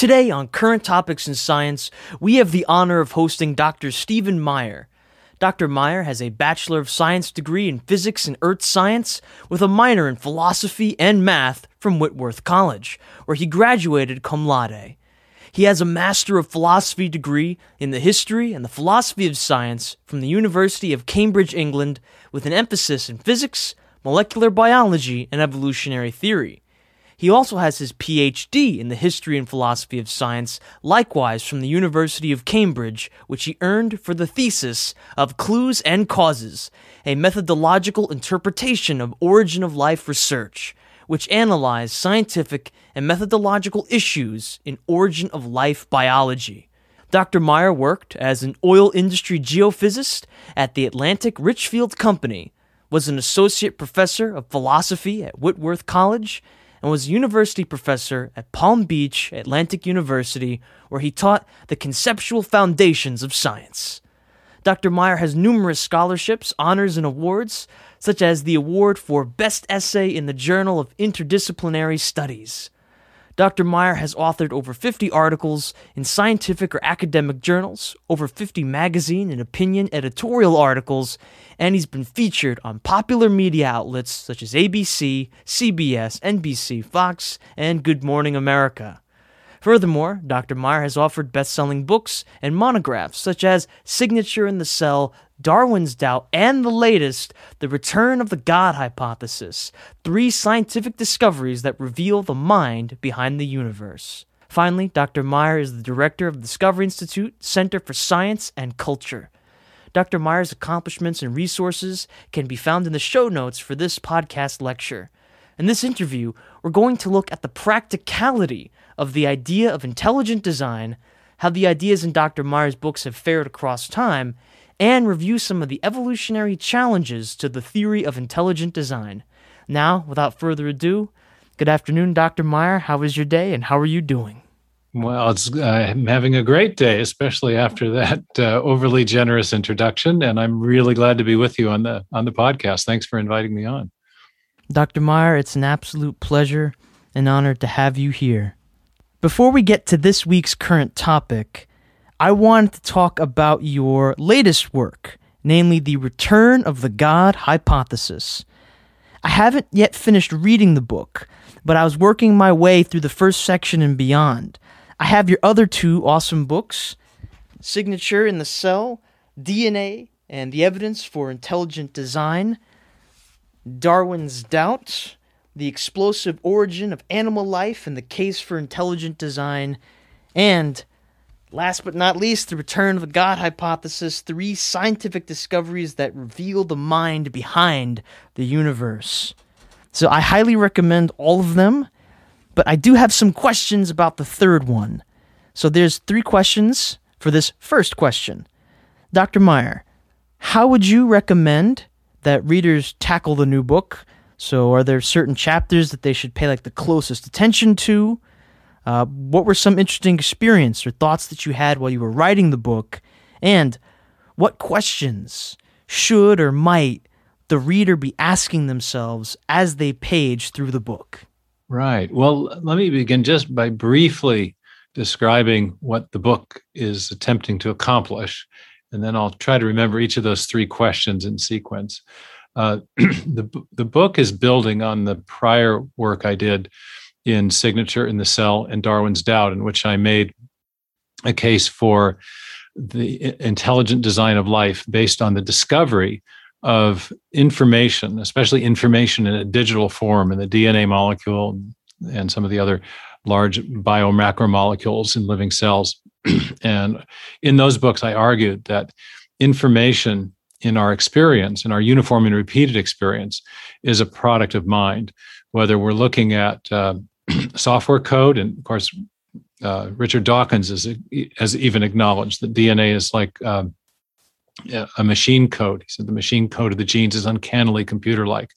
Today on Current Topics in Science, we have the honor of hosting Dr. Stephen Meyer. Dr. Meyer has a Bachelor of Science degree in Physics and Earth Science with a minor in Philosophy and Math from Whitworth College, where he graduated cum laude. He has a Master of Philosophy degree in the History and the Philosophy of Science from the University of Cambridge, England, with an emphasis in physics, molecular biology, and evolutionary theory. He also has his PhD in the history and philosophy of science, likewise from the University of Cambridge, which he earned for the thesis of Clues and Causes, a methodological interpretation of origin of life research, which analyzed scientific and methodological issues in origin of life biology. Dr. Meyer worked as an oil industry geophysicist at the Atlantic Richfield Company, was an associate professor of philosophy at Whitworth College, and was university professor at Palm Beach Atlantic University, where he taught the conceptual foundations of science. Dr. Meyer has numerous scholarships, honors, and awards, such as the award for Best Essay in the Journal of Interdisciplinary Studies. Dr. Meyer has authored over 50 articles in scientific or academic journals, over 50 magazine and opinion editorial articles, and he's been featured on popular media outlets such as ABC, CBS, NBC, Fox, and Good Morning America. Furthermore, Dr. Meyer has offered best selling books and monographs such as Signature in the Cell, Darwin's Doubt, and the latest, The Return of the God Hypothesis three scientific discoveries that reveal the mind behind the universe. Finally, Dr. Meyer is the director of the Discovery Institute Center for Science and Culture. Dr. Meyer's accomplishments and resources can be found in the show notes for this podcast lecture. In this interview, we're going to look at the practicality of the idea of intelligent design, how the ideas in Dr. Meyer's books have fared across time, and review some of the evolutionary challenges to the theory of intelligent design. Now, without further ado, good afternoon, Dr. Meyer. How was your day and how are you doing? Well, it's I'm having a great day, especially after that uh, overly generous introduction, and I'm really glad to be with you on the on the podcast. Thanks for inviting me on. Dr. Meyer, it's an absolute pleasure and honor to have you here. Before we get to this week's current topic, I wanted to talk about your latest work, namely The Return of the God Hypothesis. I haven't yet finished reading the book, but I was working my way through the first section and beyond. I have your other two awesome books Signature in the Cell, DNA, and the Evidence for Intelligent Design. Darwin's Doubt, The Explosive Origin of Animal Life and the Case for Intelligent Design, and last but not least, The Return of the God Hypothesis Three Scientific Discoveries That Reveal the Mind Behind the Universe. So I highly recommend all of them, but I do have some questions about the third one. So there's three questions for this first question. Dr. Meyer, how would you recommend that readers tackle the new book. So, are there certain chapters that they should pay like the closest attention to? Uh, what were some interesting experience or thoughts that you had while you were writing the book? And what questions should or might the reader be asking themselves as they page through the book? Right. Well, let me begin just by briefly describing what the book is attempting to accomplish and then I'll try to remember each of those three questions in sequence. Uh, the the book is building on the prior work I did in Signature in the Cell and Darwin's Doubt, in which I made a case for the intelligent design of life based on the discovery of information, especially information in a digital form in the DNA molecule and some of the other large biomacromolecules in living cells and in those books, I argued that information in our experience, in our uniform and repeated experience, is a product of mind. Whether we're looking at uh, software code, and of course, uh, Richard Dawkins has, has even acknowledged that DNA is like um, a machine code. He said the machine code of the genes is uncannily computer-like.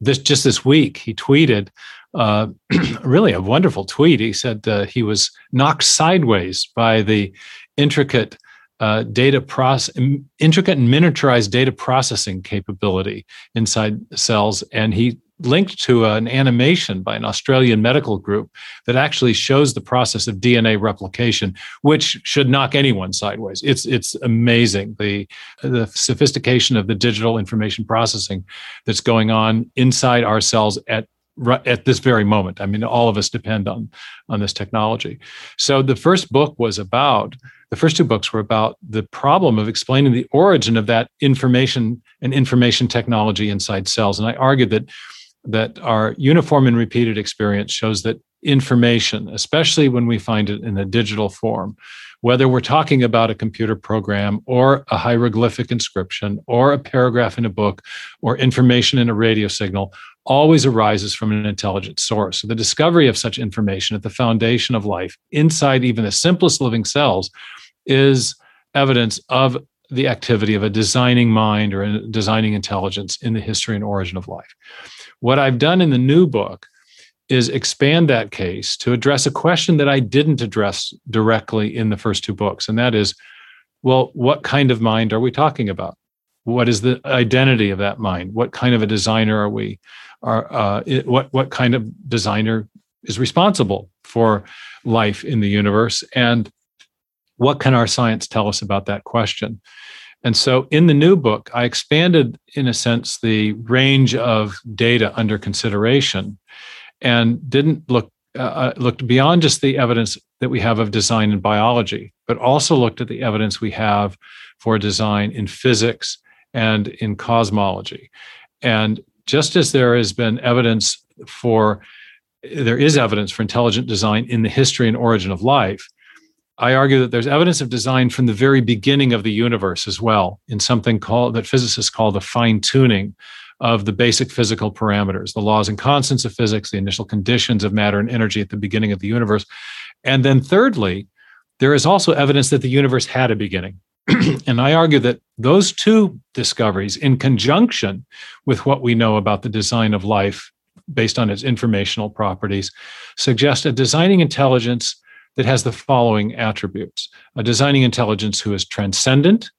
This just this week, he tweeted uh, really a wonderful tweet. He said uh, he was knocked sideways by the intricate uh, data process, intricate and miniaturized data processing capability inside cells, and he linked to an animation by an Australian medical group that actually shows the process of DNA replication, which should knock anyone sideways. It's it's amazing the the sophistication of the digital information processing that's going on inside our cells at at this very moment. I mean, all of us depend on on this technology. So the first book was about the first two books were about the problem of explaining the origin of that information and information technology inside cells. And I argued that that our uniform and repeated experience shows that information, especially when we find it in a digital form, whether we're talking about a computer program or a hieroglyphic inscription or a paragraph in a book or information in a radio signal, always arises from an intelligent source. So the discovery of such information at the foundation of life, inside even the simplest living cells, is evidence of the activity of a designing mind or a designing intelligence in the history and origin of life. What I've done in the new book is expand that case to address a question that I didn't address directly in the first two books, and that is well, what kind of mind are we talking about? What is the identity of that mind? What kind of a designer are we? Are uh, it, what what kind of designer is responsible for life in the universe? And what can our science tell us about that question? And so in the new book, I expanded, in a sense, the range of data under consideration and didn't look uh, uh, looked beyond just the evidence that we have of design in biology, but also looked at the evidence we have for design in physics and in cosmology. And just as there has been evidence for there is evidence for intelligent design in the history and origin of life, I argue that there's evidence of design from the very beginning of the universe as well, in something called that physicists call the fine tuning of the basic physical parameters, the laws and constants of physics, the initial conditions of matter and energy at the beginning of the universe. And then, thirdly, there is also evidence that the universe had a beginning. and I argue that those two discoveries, in conjunction with what we know about the design of life based on its informational properties, suggest a designing intelligence that has the following attributes. A designing intelligence who is transcendent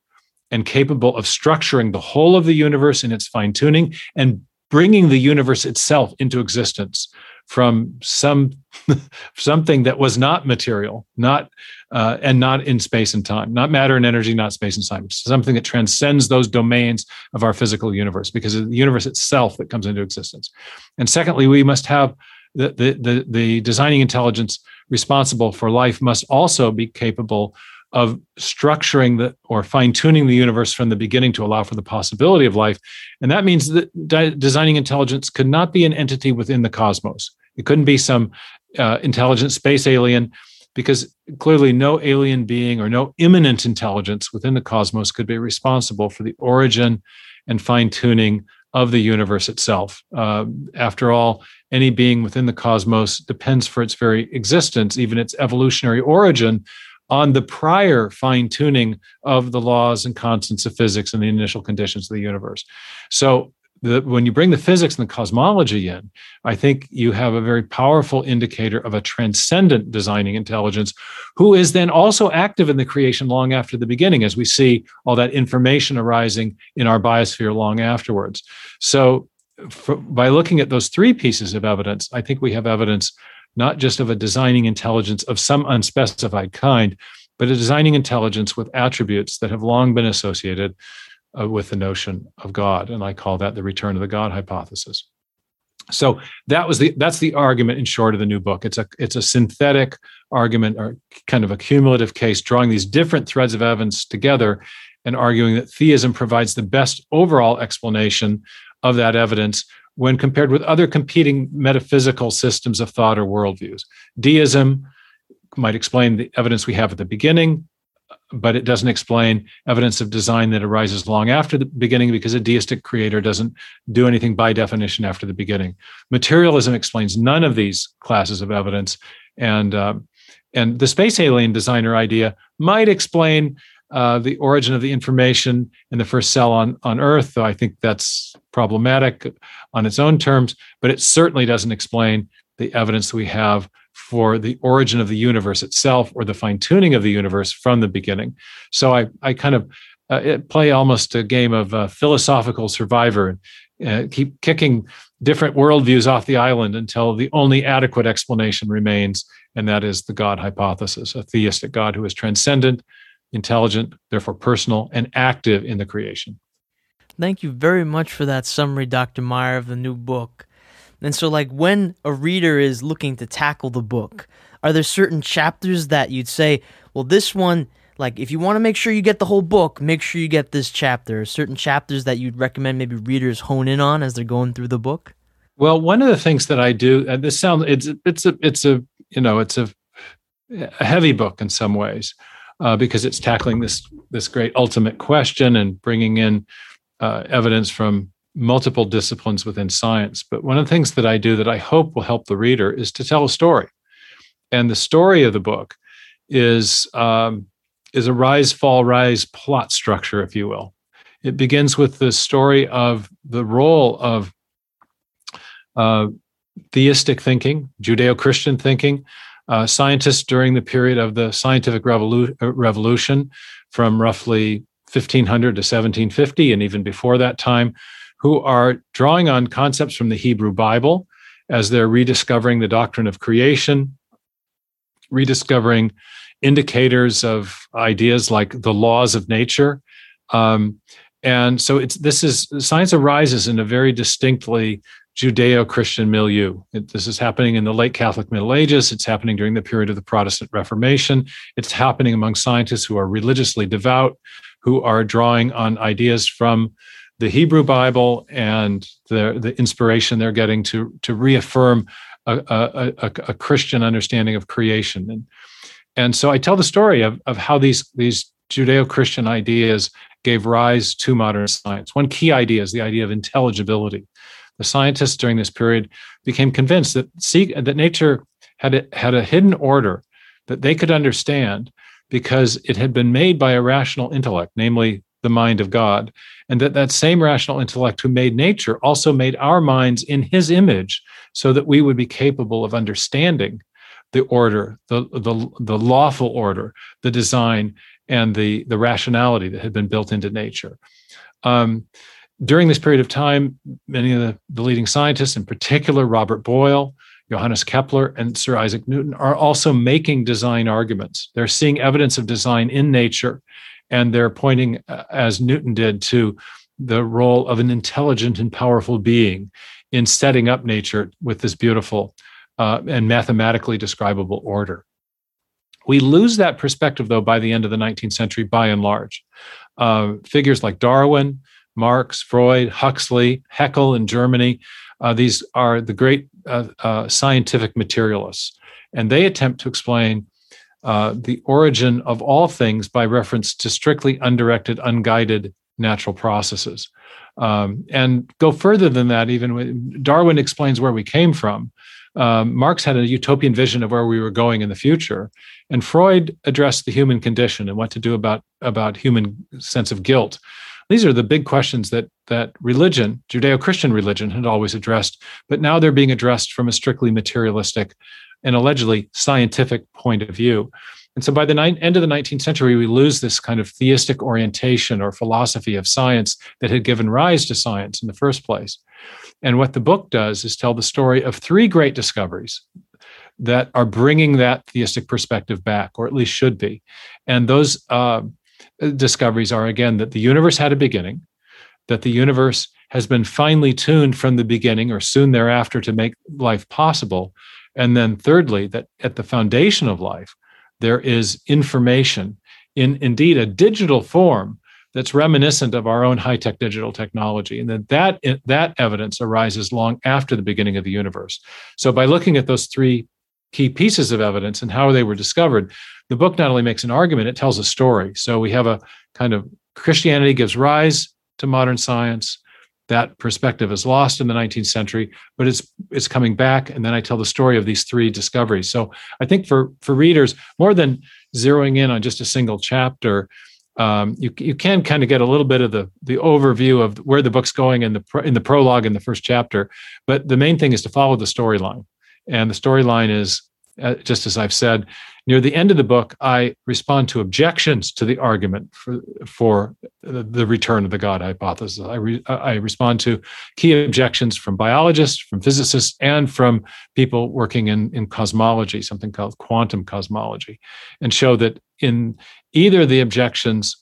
and capable of structuring the whole of the universe in its fine tuning and bringing the universe itself into existence from some something that was not material not uh, and not in space and time not matter and energy not space and time. Something that transcends those domains of our physical universe because of the universe itself that comes into existence. And secondly we must have the, the, the, the designing intelligence responsible for life must also be capable of structuring the or fine tuning the universe from the beginning to allow for the possibility of life. And that means that de- designing intelligence could not be an entity within the cosmos. It couldn't be some uh, intelligent space alien because clearly no alien being or no immanent intelligence within the cosmos could be responsible for the origin and fine tuning of the universe itself. Uh, after all, any being within the cosmos depends for its very existence, even its evolutionary origin, on the prior fine tuning of the laws and constants of physics and the initial conditions of the universe. So, the, when you bring the physics and the cosmology in, I think you have a very powerful indicator of a transcendent designing intelligence who is then also active in the creation long after the beginning, as we see all that information arising in our biosphere long afterwards. So, for, by looking at those three pieces of evidence, I think we have evidence not just of a designing intelligence of some unspecified kind, but a designing intelligence with attributes that have long been associated uh, with the notion of God. And I call that the return of the God hypothesis. So that was the that's the argument in short of the new book. It's a it's a synthetic argument or kind of a cumulative case, drawing these different threads of evidence together and arguing that theism provides the best overall explanation of that evidence when compared with other competing metaphysical systems of thought or worldviews. Deism might explain the evidence we have at the beginning, but it doesn't explain evidence of design that arises long after the beginning because a deistic creator doesn't do anything by definition after the beginning. Materialism explains none of these classes of evidence, and uh, and the space alien designer idea might explain uh, the origin of the information in the first cell on, on Earth, though I think that's problematic on its own terms, but it certainly doesn't explain the evidence we have for the origin of the universe itself or the fine tuning of the universe from the beginning. So I, I kind of uh, play almost a game of uh, philosophical survivor, uh, keep kicking different worldviews off the island until the only adequate explanation remains, and that is the God hypothesis, a theistic God who is transcendent, intelligent, therefore personal, and active in the creation. Thank you very much for that summary, Dr. Meyer, of the new book. And so, like, when a reader is looking to tackle the book, are there certain chapters that you'd say, well, this one, like, if you want to make sure you get the whole book, make sure you get this chapter? Certain chapters that you'd recommend maybe readers hone in on as they're going through the book? Well, one of the things that I do, and this sounds, it's, it's a, it's a, you know, it's a, a heavy book in some ways, uh, because it's tackling this, this great ultimate question and bringing in uh, evidence from multiple disciplines within science. But one of the things that I do that I hope will help the reader is to tell a story. And the story of the book is um, is a rise, fall, rise plot structure, if you will. It begins with the story of the role of uh, theistic thinking, Judeo Christian thinking, uh, scientists during the period of the scientific revolu- uh, revolution from roughly 1500 to 1750, and even before that time, who are drawing on concepts from the Hebrew Bible as they're rediscovering the doctrine of creation, rediscovering indicators of ideas like the laws of nature. Um, and so it's this is science arises in a very distinctly Judeo-Christian milieu. It, this is happening in the late Catholic Middle Ages. It's happening during the period of the Protestant Reformation. It's happening among scientists who are religiously devout, who are drawing on ideas from the Hebrew Bible and the, the inspiration they're getting to, to reaffirm a, a, a, a Christian understanding of creation. And, and so I tell the story of, of how these, these Judeo Christian ideas gave rise to modern science. One key idea is the idea of intelligibility. The scientists during this period became convinced that, see, that nature had a, had a hidden order that they could understand because it had been made by a rational intellect, namely the mind of God, and that that same rational intellect who made nature also made our minds in his image so that we would be capable of understanding the order, the, the, the lawful order, the design, and the, the rationality that had been built into nature. Um, during this period of time, many of the, the leading scientists, in particular Robert Boyle, Johannes Kepler and Sir Isaac Newton are also making design arguments. They're seeing evidence of design in nature, and they're pointing, uh, as Newton did, to the role of an intelligent and powerful being in setting up nature with this beautiful uh, and mathematically describable order. We lose that perspective, though, by the end of the 19th century, by and large. Uh, figures like Darwin, Marx, Freud, Huxley, Haeckel in Germany uh, these are the great uh, uh, scientific materialists, and they attempt to explain uh, the origin of all things by reference to strictly undirected, unguided natural processes. Um, and go further than that, even when Darwin explains where we came from. Um, Marx had a utopian vision of where we were going in the future, and Freud addressed the human condition and what to do about about human sense of guilt. These are the big questions that that religion, Judeo-Christian religion, had always addressed, but now they're being addressed from a strictly materialistic and allegedly scientific point of view. And so by the ni- end of the 19th century, we lose this kind of theistic orientation or philosophy of science that had given rise to science in the first place. And what the book does is tell the story of three great discoveries that are bringing that theistic perspective back, or at least should be. And those uh, Uh, discoveries are again that the universe had a beginning, that the universe has been finely tuned from the beginning or soon thereafter to make life possible. And then, thirdly, that at the foundation of life, there is information in indeed a digital form that's reminiscent of our own high-tech digital technology and that, that that evidence arises long after the beginning of the universe so by looking at those three key pieces of evidence and how they were discovered the book not only makes an argument, it tells a story. So we have a kind of Christianity gives rise to modern science. That perspective is lost in the 19th century, but it's it's coming back. And then I tell the story of these three discoveries. So I think for for readers, more than zeroing in on just a single chapter, um, you you can kind of get a little bit of the the overview of where the book's going in the pro, in the prologue in the first chapter. But the main thing is to follow the storyline, and the storyline is uh, just as I've said. Near the end of the book, I respond to objections to the argument for, for the return of the God hypothesis. I, re, I respond to key objections from biologists, from physicists, and from people working in, in cosmology, something called quantum cosmology, and show that in either the objections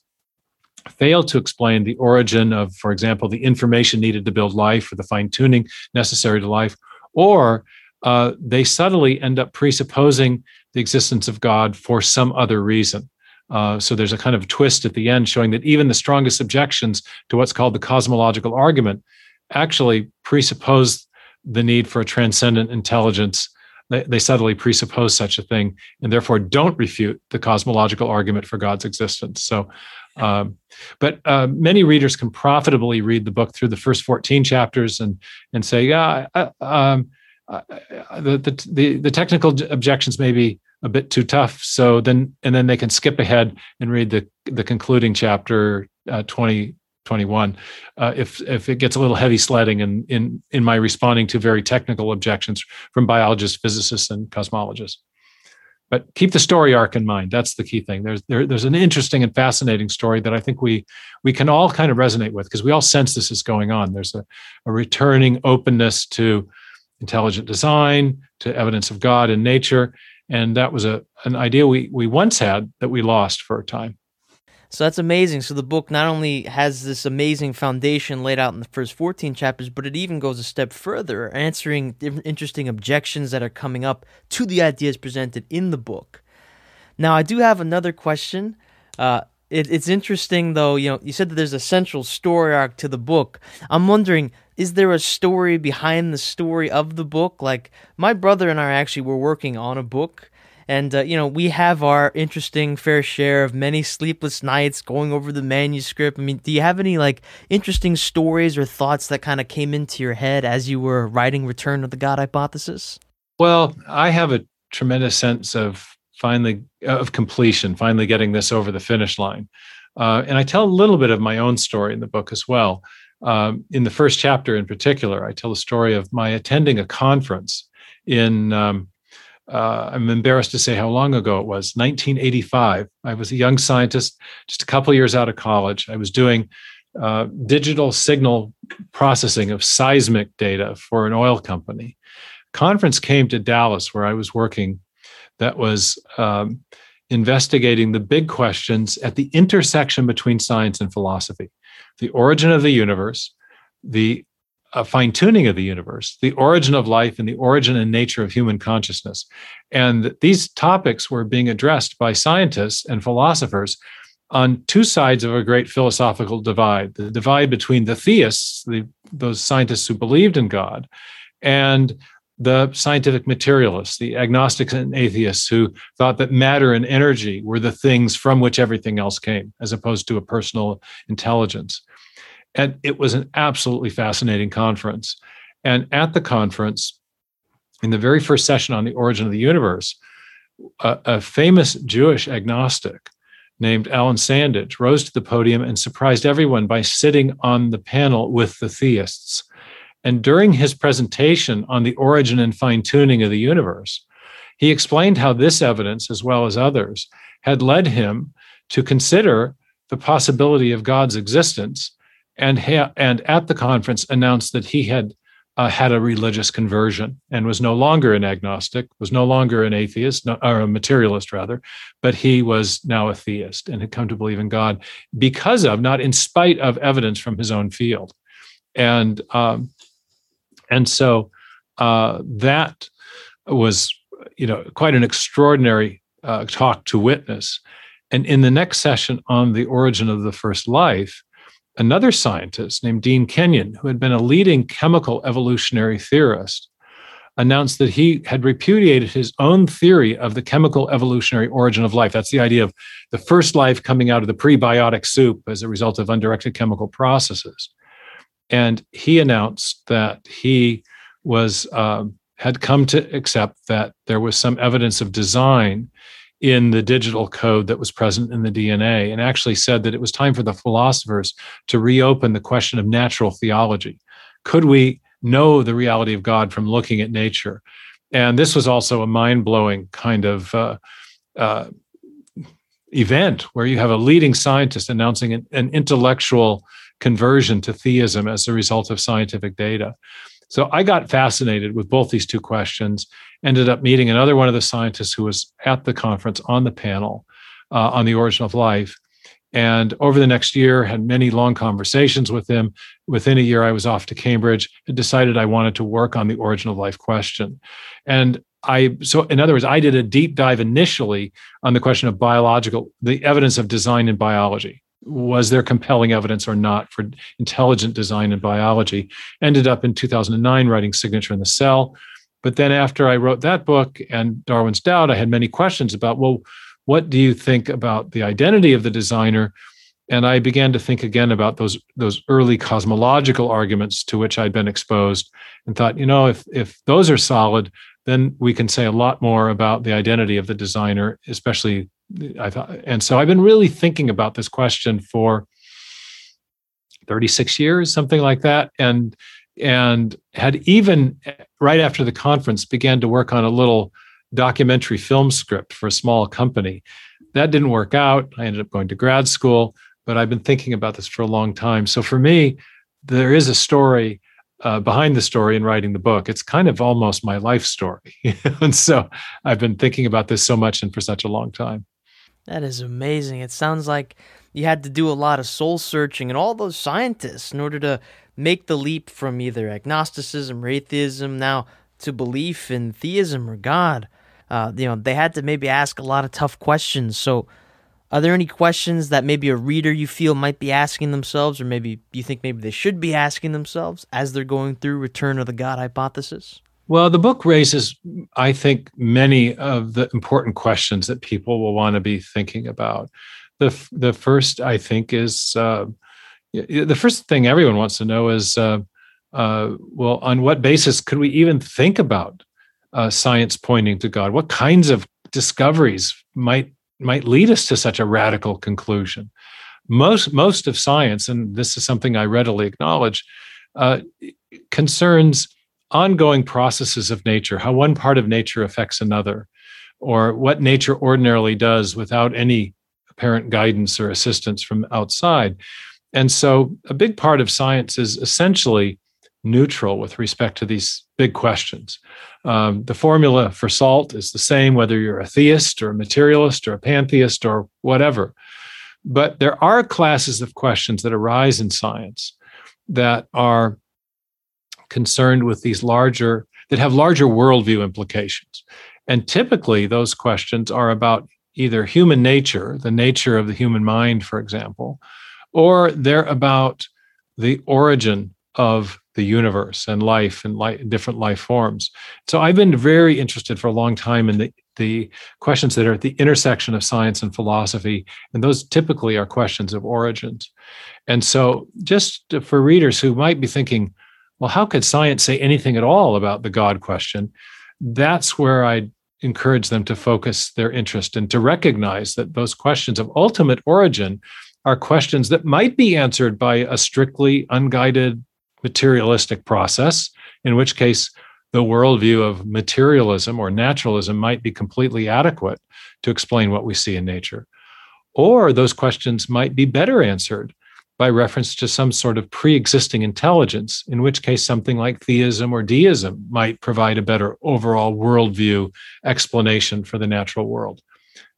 fail to explain the origin of, for example, the information needed to build life or the fine tuning necessary to life, or uh, they subtly end up presupposing the existence of God for some other reason. Uh, so there's a kind of twist at the end showing that even the strongest objections to what's called the cosmological argument actually presuppose the need for a transcendent intelligence. They, they subtly presuppose such a thing and therefore don't refute the cosmological argument for God's existence. So um, but uh, many readers can profitably read the book through the first 14 chapters and and say, yeah, um, the, the, the the technical objections may be a bit too tough. So then and then they can skip ahead and read the the concluding chapter uh, 20 21 uh, if if it gets a little heavy sledding in in in my responding to very technical objections from biologists physicists and cosmologists. But keep the story arc in mind that's the key thing. There's there, there's an interesting and fascinating story that i think we we can all kind of resonate with because we all sense this is going on. There's a, a returning openness to intelligent design to evidence of god in nature and that was a an idea we we once had that we lost for a time so that's amazing. So the book not only has this amazing foundation laid out in the first 14 chapters, but it even goes a step further, answering interesting objections that are coming up to the ideas presented in the book. Now, I do have another question. Uh, it, it's interesting, though. You know, you said that there's a central story arc to the book. I'm wondering, is there a story behind the story of the book? Like my brother and I actually were working on a book and, uh, you know, we have our interesting fair share of many sleepless nights going over the manuscript. I mean, do you have any, like, interesting stories or thoughts that kind of came into your head as you were writing Return of the God Hypothesis? Well, I have a tremendous sense of finally, of completion, finally getting this over the finish line. Uh, and I tell a little bit of my own story in the book as well. Um, in the first chapter, in particular, I tell the story of my attending a conference in um, uh, I'm embarrassed to say how long ago it was 1985. I was a young scientist, just a couple years out of college. I was doing uh, digital signal processing of seismic data for an oil company. Conference came to Dallas, where I was working, that was um, investigating the big questions at the intersection between science and philosophy the origin of the universe, the uh, a fine tuning of the universe, the origin of life, and the origin and nature of human consciousness. And these topics were being addressed by scientists and philosophers on two sides of a great philosophical divide the divide between the theists, the, those scientists who believed in God, and the scientific materialists, the agnostics and atheists who thought that matter and energy were the things from which everything else came, as opposed to a personal intelligence. And it was an absolutely fascinating conference. And at the conference, in the very first session on the origin of the universe, a, a famous Jewish agnostic named Allan Sandage rose to the podium and surprised everyone by sitting on the panel with the theists. And during his presentation on the origin and fine tuning of the universe, he explained how this evidence, as well as others, had led him to consider the possibility of God's existence and ha- and at the conference announced that he had uh, had a religious conversion and was no longer an agnostic, was no longer an atheist, no, or a materialist rather, but he was now a theist and had come to believe in God because of, not in spite of, evidence from his own field, and um, and so uh, that was you know quite an extraordinary uh, talk to witness. And in the next session on the origin of the first life, another scientist named Dean Kenyon, who had been a leading chemical evolutionary theorist, announced that he had repudiated his own theory of the chemical evolutionary origin of life. That's the idea of the first life coming out of the prebiotic soup as a result of undirected chemical processes. And he announced that he was um, had come to accept that there was some evidence of design in the digital code that was present in the DNA and actually said that it was time for the philosophers to reopen the question of natural theology. Could we know the reality of God from looking at nature? And this was also a mind blowing kind of uh, uh, event where you have a leading scientist announcing an, an, intellectual conversion to theism as a result of scientific data. So I got fascinated with both these two questions, ended up meeting another one of the scientists who was at the conference on the panel uh, on the origin of life. And over the next year, had many long conversations with him. Within a year, I was off to Cambridge and decided I wanted to work on the origin of life question. And I, so in other words, I did a deep dive initially on the question of biological, the evidence of design in biology. Was there compelling evidence or not for intelligent design in biology? Ended up in 2009 writing Signature in the Cell. But then after I wrote that book and Darwin's Doubt, I had many questions about, well, what do you think about the identity of the designer and i began to think again about those those early cosmological arguments to which i'd been exposed and thought you know if if those are solid then we can say a lot more about the identity of the designer especially i thought and so i've been really thinking about this question for 36 years something like that and and had even right after the conference began to work on a little documentary film script for a small company. That didn't work out. I ended up going to grad school, but I've been thinking about this for a long time. So for me, there is a story uh, behind the story in writing the book. It's kind of almost my life story. and so I've been thinking about this so much and for such a long time. That is amazing. It sounds like you had to do a lot of soul searching and all those scientists in order to make the leap from either agnosticism or atheism now to belief in theism or God uh, you know, they had to maybe ask a lot of tough questions. So, are there any questions that maybe a reader you feel might be asking themselves, or maybe you think maybe they should be asking themselves as they're going through Return of the God hypothesis? Well, the book raises, I think, many of the important questions that people will want to be thinking about. The, the first, I think, is uh, the first thing everyone wants to know is uh, uh, well, on what basis could we even think about uh, science pointing to God? What kinds of discoveries might might lead us to such a radical conclusion? Most most of science, and this is something I readily acknowledge, uh, concerns ongoing processes of nature, how one part of nature affects another, or what nature ordinarily does without any apparent guidance or assistance from outside. And so, a big part of science is essentially neutral with respect to these big questions. Um, the formula for salt is the same whether you're a theist or a materialist or a pantheist or whatever. But there are classes of questions that arise in science that are concerned with these larger, that have larger worldview implications. And typically, those questions are about either human nature, the nature of the human mind, for example, or they're about the origin of the universe and life and different life forms. So I've been very interested for a long time in the, the questions that are at the intersection of science and philosophy. And those typically are questions of origins. And so, just for readers who might be thinking, well, how could science say anything at all about the God question? That's where I encourage them to focus their interest and to recognize that those questions of ultimate origin are questions that might be answered by a strictly unguided materialistic process, in which case the worldview of materialism or naturalism might be completely adequate to explain what we see in nature. Or those questions might be better answered by reference to some sort of pre existing intelligence, in which case something like theism or deism might provide a better overall worldview explanation for the natural world.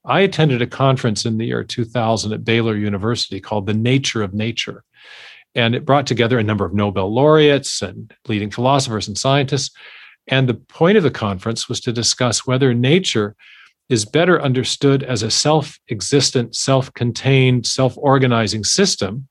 I attended a conference in the year 2000 at Baylor University called The Nature of Nature. And it brought together a number of Nobel laureates and leading philosophers and scientists. And the point of the conference was to discuss whether nature is better understood as a self existent, self contained, self organizing system,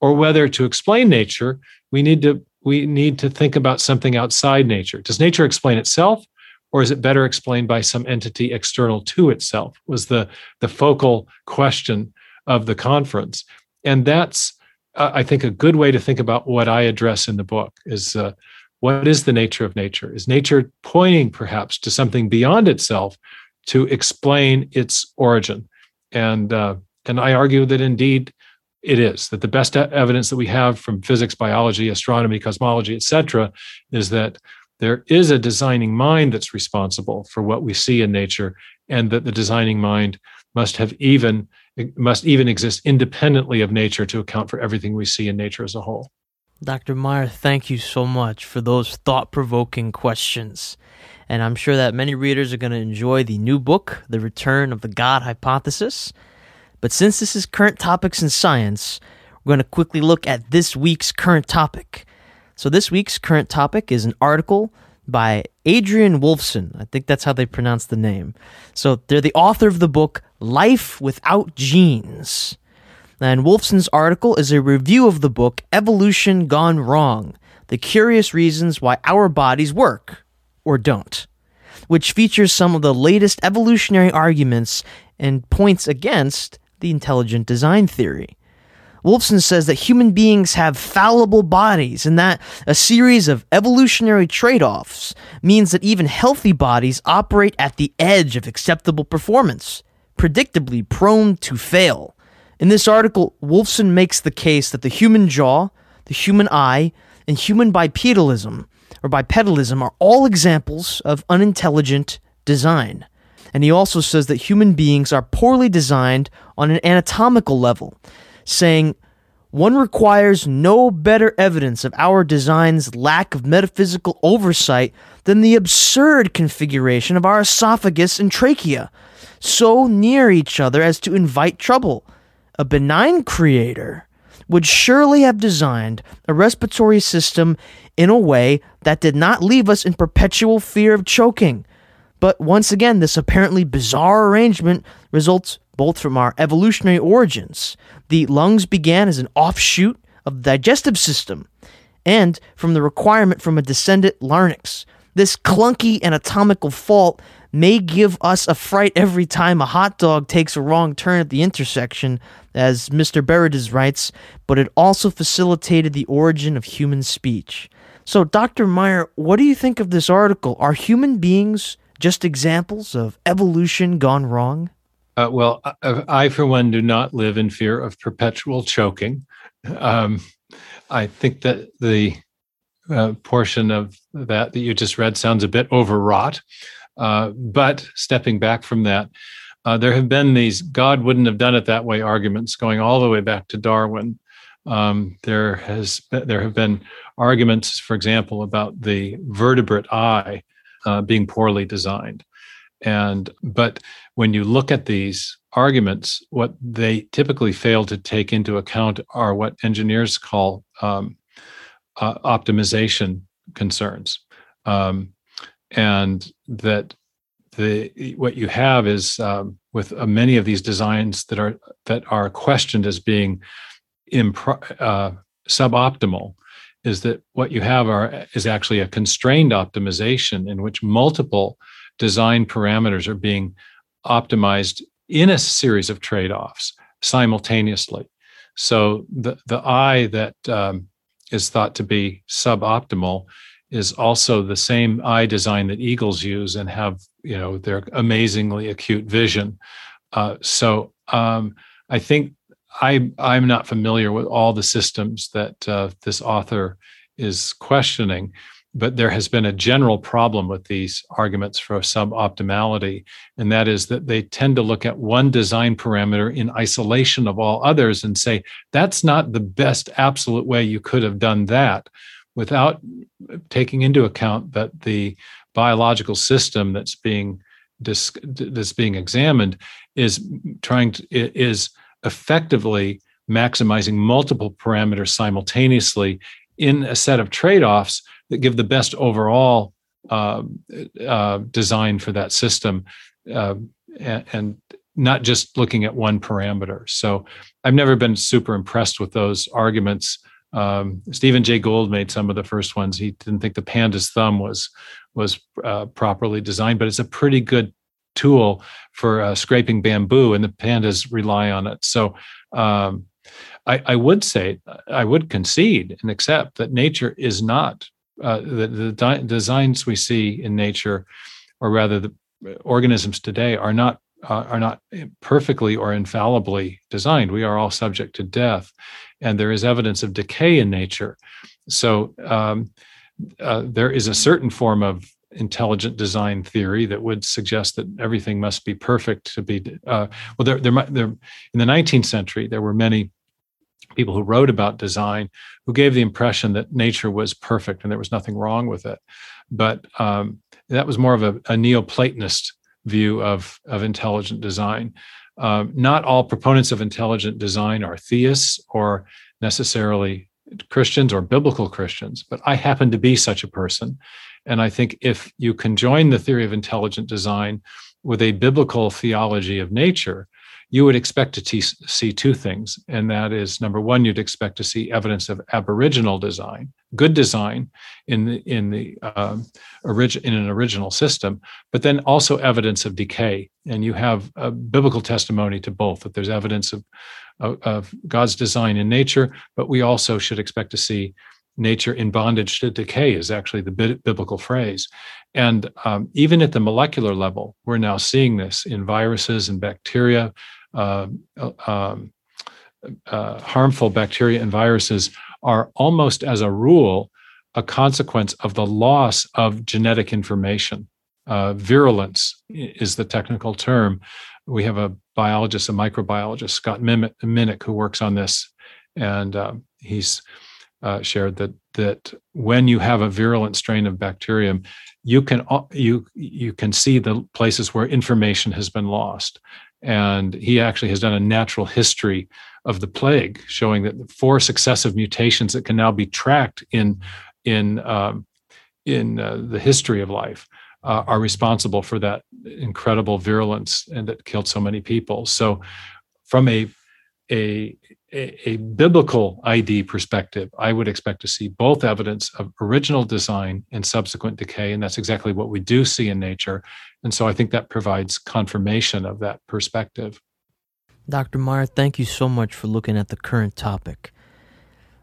or whether to explain nature, we need to we need to think about something outside nature. Does nature explain itself, or is it better explained by some entity external to itself? Was the the focal question of the conference, and that's uh, I think a good way to think about what I address in the book is uh, what is the nature of nature? Is nature pointing perhaps to something beyond itself to explain its origin? And uh, and I argue that indeed it is that the best evidence that we have from physics, biology, astronomy, cosmology, etc., is that there is a designing mind that's responsible for what we see in nature, and that the designing mind must have even must even exist independently of nature to account for everything we see in nature as a whole. Dr. Meyer, thank you so much for those thought provoking questions. And I'm sure that many readers are going to enjoy the new book, The Return of the God Hypothesis. But since this is current topics in science, we're going to quickly look at this week's current topic. So, this week's current topic is an article by Adrian Woolfson. I think that's how they pronounce the name. So, they're the author of the book Life Without Genes. And Woolfson's article is a review of the book Evolution Gone Wrong The Curious Reasons Why Our Bodies Work or Don't, which features some of the latest evolutionary arguments and points against the intelligent design theory. Woolfson says that human beings have fallible bodies and that a series of evolutionary trade offs means that even healthy bodies operate at the edge of acceptable performance, predictably prone to fail. In this article, Woolfson makes the case that the human jaw, the human eye, and human bipedalism or bipedalism are all examples of unintelligent design. And he also says that human beings are poorly designed on an anatomical level, saying, one requires no better evidence of our design's lack of metaphysical oversight than the absurd configuration of our esophagus and trachea, so near each other as to invite trouble a benign creator would surely have designed a respiratory system in a way that did not leave us in perpetual fear of choking. But once again, this apparently bizarre arrangement results both from our evolutionary origins. The lungs began as an offshoot of the digestive system, and from the requirement from a descendant larynx. This clunky anatomical fault may give us a fright every time a hot dog takes a wrong turn at the intersection, as Mr. Bezzerides writes, but it also facilitated the origin of human speech. So, Dr. Meyer, what do you think of this article? Are human beings just examples of evolution gone wrong? Uh, well, I, I, for one, do not live in fear of perpetual choking. Um, I think that the uh, portion of that that you just read sounds a bit overwrought. Uh, but stepping back from that, uh, there have been these God wouldn't have done it that way arguments going all the way back to Darwin. Um, there has there have been arguments, for example, about the vertebrate eye uh, being poorly designed, and but when you look at these arguments, what they typically fail to take into account are what engineers call um, uh, optimization concerns. Um, and that the what you have is um, with uh, many of these designs that are that are questioned as being impro- uh, suboptimal is that what you have are is actually a constrained optimization in which multiple design parameters are being optimized in a series of trade-offs simultaneously. So the the eye that um, is thought to be suboptimal is also the same eye design that eagles use and have you know their amazingly acute vision. Uh, so um, i think i i'm not familiar with all the systems that uh, this author is questioning but there has been a general problem with these arguments for suboptimality and that is that they tend to look at one design parameter in isolation of all others and say that's not the best absolute way you could have done that without taking into account that the biological system that's being that's being examined is trying to is effectively maximizing multiple parameters simultaneously in a set of trade-offs that give the best overall uh, uh, design for that system uh, and, and, not just looking at one parameter so i've never been super impressed with those arguments um, Stephen Jay Gould made some of the first ones. He didn't think the panda's thumb was was uh, properly designed, but it's a pretty good tool for uh, scraping bamboo, and the pandas rely on it. So um, I, I, would say I would concede and accept that nature is not uh, the, the di- designs we see in nature, or rather the organisms today, are not uh, are not perfectly or infallibly designed. We are all subject to death, and there is evidence of decay in nature. So, um, uh, there is a certain form of intelligent design theory that would suggest that everything must be perfect to be uh, well there, there there in the 19th century there were many people who wrote about design who gave the impression that nature was perfect and there was nothing wrong with it. But um, that was more of a, a neoplatonist view of of intelligent design. Um, not all proponents of intelligent design are theists or necessarily Christians or biblical Christians, but I happen to be such a person. And I think if you can join the theory of intelligent design with a biblical theology of nature, you would expect to t- see two things. And that is number one, you'd expect to see evidence of aboriginal design, good design in the, in the um, orig- in an original system, but then also evidence of decay. And you have a biblical testimony to both that there's evidence of, of, of God's design in nature, but we also should expect to see nature in bondage to decay is actually the biblical phrase. And um, even at the molecular level, we're now seeing this in viruses and bacteria. Uh, uh, um, uh, harmful bacteria and viruses are almost as a rule a consequence of the loss of genetic information. Uh, virulence is the technical term. We have a biologist, a microbiologist, Scott Minnich, who works on this, and um, he's uh, shared that that when you have a virulent strain of bacterium, you can you you can see the places where information has been lost. And he actually has done a natural history of the plague, showing that four successive mutations that can now be tracked in in um, in uh, the history of life uh, are responsible for that incredible virulence and that killed so many people. So, from a a a, a, biblical ID perspective, I would expect to see both evidence of original design and subsequent decay. And that's exactly what we do see in nature. And so I think that provides confirmation of that perspective. Dr. Meyer, thank you so much for looking at the current topic.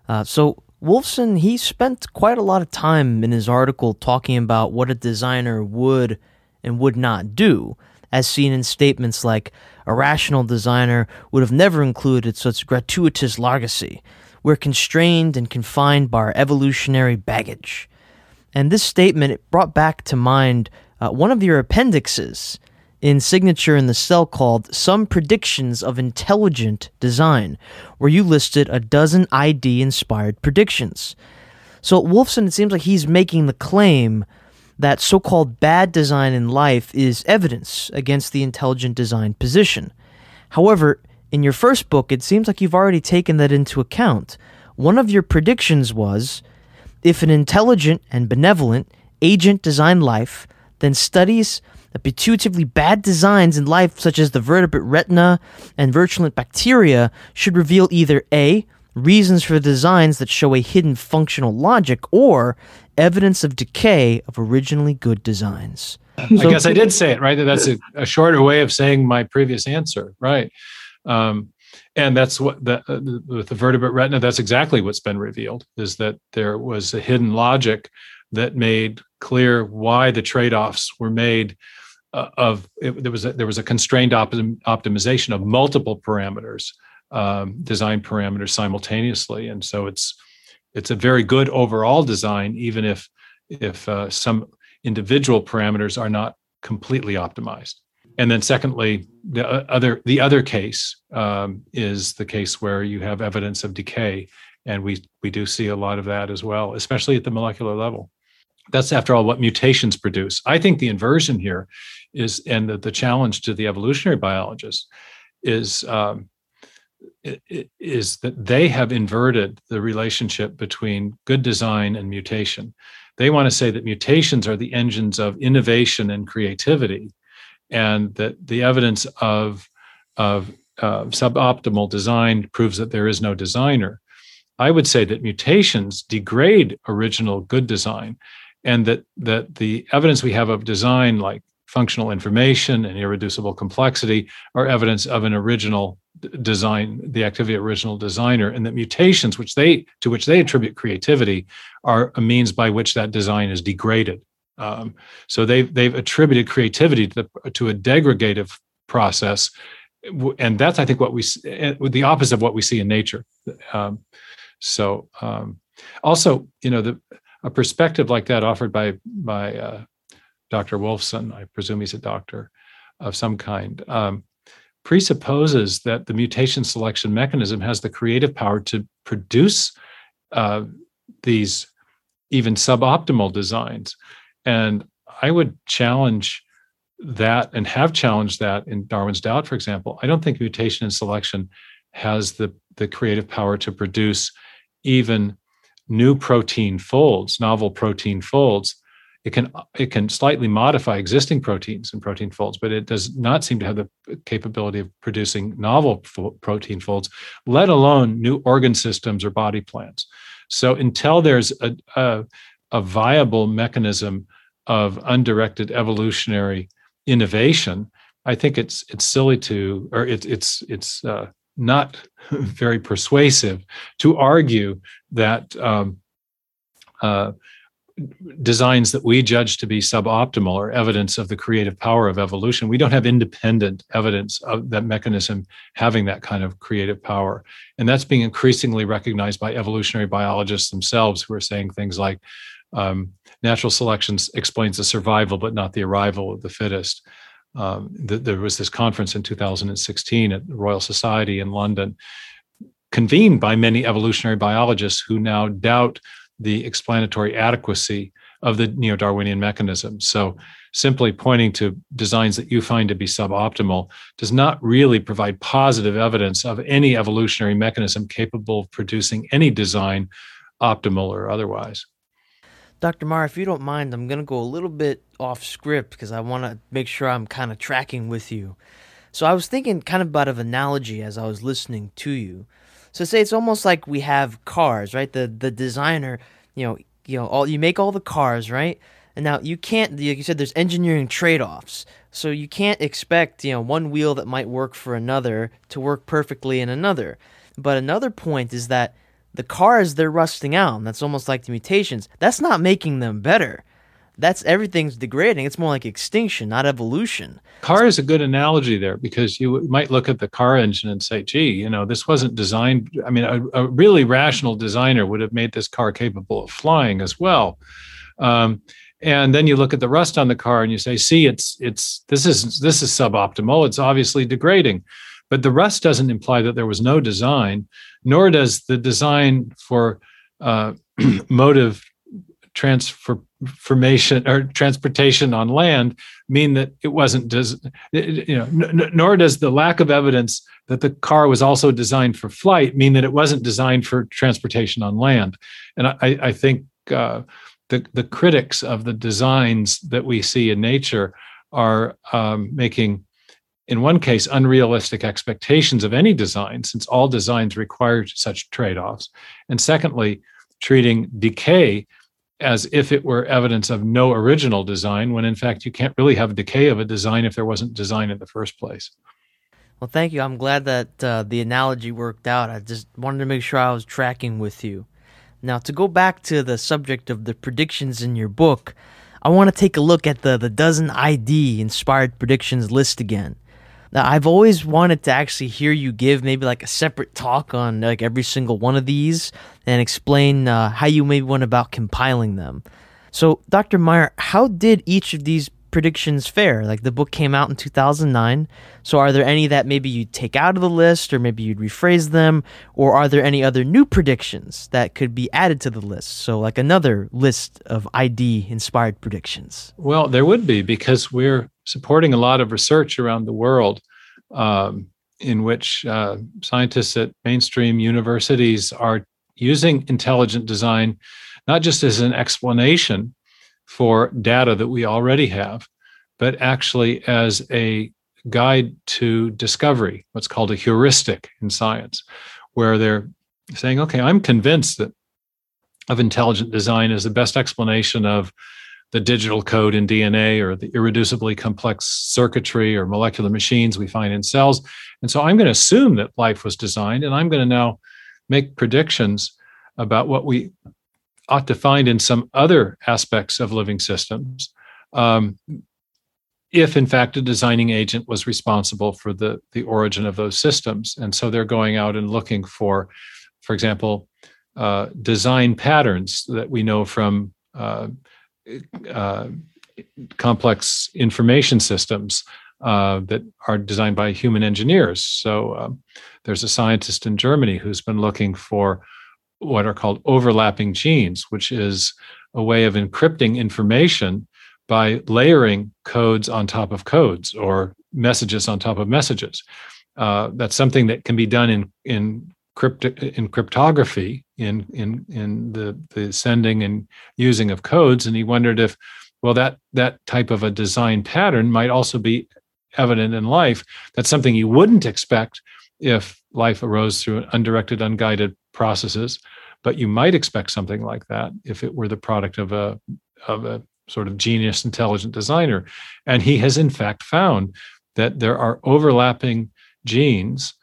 Uh, so, Woolfson, he spent quite a lot of time in his article talking about what a designer would and would not do as seen in statements like, a rational designer would have never included such gratuitous largesse. We're constrained and confined by our evolutionary baggage. And this statement it brought back to mind uh, one of your appendixes in Signature in the Cell called Some Predictions of Intelligent Design, where you listed a dozen ID inspired predictions. So, Woolfson, it seems like he's making the claim that so called bad design in life is evidence against the intelligent design position. However, in your first book, it seems like you've already taken that into account. One of your predictions was if an intelligent and benevolent agent design life, then studies that putatively bad designs in life, such as the vertebrate retina and virulent bacteria, should reveal either A, reasons for the designs that show a hidden functional logic, or evidence of decay of originally good designs. I guess I did say it right. That's a, a shorter way of saying my previous answer, right? Um, and that's what the, uh, with the vertebrate retina. That's exactly what's been revealed: is that there was a hidden logic that made clear why the trade-offs were made. Uh, of it, there was a, there was a constrained optim, optimization of multiple parameters, um, design parameters simultaneously, and so it's it's a very good overall design, even if if uh, some individual parameters are not completely optimized. And then, secondly, the uh, other the other case um, is the case where you have evidence of decay, and we we do see a lot of that as well, especially at the molecular level. That's after all what mutations produce. I think the inversion here is, and the, the challenge to the evolutionary biologist is um, is that they have inverted the relationship between good design and mutation. They want to say that mutations are the engines of innovation and creativity, and that the evidence of, of uh, suboptimal design proves that there is no designer. I would say that mutations degrade original good design, and that, that the evidence we have of design, like functional information and irreducible complexity, are evidence of an original design the activity of original designer and that mutations which they to which they attribute creativity are a means by which that design is degraded. Um, so they've they've attributed creativity to, the, to a degradative process and that's i think what we eh, the opposite of what we see in nature. Um, so um, also you know the a perspective like that offered by by uh, Dr. Woolfson, I presume he's a doctor of some kind, um, presupposes that the mutation selection mechanism has the creative power to produce uh, these even suboptimal designs. And I would challenge that and have challenged that in Darwin's Doubt, for example. I don't think mutation and selection has the, the creative power to produce even new protein folds, novel protein folds. It can it can slightly modify existing proteins and protein folds, but it does not seem to have the capability of producing novel fo- protein folds, let alone new organ systems or body plans. So until there's a, a, a viable mechanism of undirected evolutionary innovation, I think it's it's silly to or it, it's it's uh, not very persuasive to argue that um, uh, designs that we judge to be suboptimal are evidence of the creative power of evolution. We don't have independent evidence of that mechanism having that kind of creative power. And that's being increasingly recognized by evolutionary biologists themselves who are saying things like um, natural selection explains the survival, but not the arrival of the fittest. Um, th- there was this conference in 2016 at the Royal Society in London, convened by many evolutionary biologists who now doubt the explanatory adequacy of the neo Darwinian mechanism. So, simply pointing to designs that you find to be suboptimal does not really provide positive evidence of any evolutionary mechanism capable of producing any design, optimal or otherwise. Dr. Meyer, if you don't mind, I'm going to go a little bit off script because I want to make sure I'm kind of tracking with you. So I was thinking kind of about an analogy as I was listening to you. So say it's almost like we have cars, right? The the designer, you know, you know, all you make all the cars, right? And now you can't, like you said, there's engineering trade-offs. So you can't expect, you know, one wheel that might work for another to work perfectly in another. But another point is that the cars they're rusting out, and that's almost like the mutations. That's not making them better that's everything's degrading. It's more like extinction, not evolution. Car is a good analogy there because you might look at the car engine and say, gee, you know, this wasn't designed. I mean, a, a really rational designer would have made this car capable of flying as well. Um, and then you look at the rust on the car and you say, see, it's it's this is this is suboptimal. It's obviously degrading. But the rust doesn't imply that there was no design, nor does the design for uh, motive transformation or transportation on land mean that it wasn't does you know n- nor does the lack of evidence that the car was also designed for flight mean that it wasn't designed for transportation on land. And i, I think uh, the, the critics of the designs that we see in nature are um, making in one case unrealistic expectations of any design since all designs require such trade-offs. And secondly treating decay as if it were evidence of no original design, when in fact you can't really have decay of a design if there wasn't design in the first place. Well, thank you. I'm glad that uh, the analogy worked out. I just wanted to make sure I was tracking with you. Now, to go back to the subject of the predictions in your book, I want to take a look at the, the dozen ID inspired predictions list again. I've always wanted to actually hear you give maybe like a separate talk on like every single one of these and explain uh, how you maybe went about compiling them. So, Dr. Meyer, how did each of these predictions fair? Like the book came out in 2009. So, are there any that maybe you'd take out of the list or maybe you'd rephrase them? Or are there any other new predictions that could be added to the list? So, like another list of ID inspired predictions? Well, there would be because we're supporting a lot of research around the world um, in which uh, scientists at mainstream universities are using intelligent design not just as an explanation for data that we already have, but actually as a guide to discovery, what's called a heuristic in science, where they're saying, okay, I'm convinced that of intelligent design is the best explanation of the digital code in DNA or the irreducibly complex circuitry or molecular machines we find in cells. And so I'm going to assume that life was designed, and I'm going to now make predictions about what we ought to find in some other aspects of living systems. Um, if in fact a designing agent was responsible for the, the origin of those systems. And so they're going out and looking for, for example, uh, design patterns that we know from uh, uh, complex information systems uh, that are designed by human engineers. So um, there's a scientist in Germany who's been looking for what are called overlapping genes, which is a way of encrypting information by layering codes on top of codes or messages on top of messages. Uh, that's something that can be done in in, in cryptography in in in the the sending and using of codes. And he wondered if, well, that that type of a design pattern might also be evident in life. That's something you wouldn't expect if life arose through an undirected, unguided processes. But you might expect something like that if it were the product of a of a sort of genius, intelligent designer. And he has in fact found that there are overlapping genes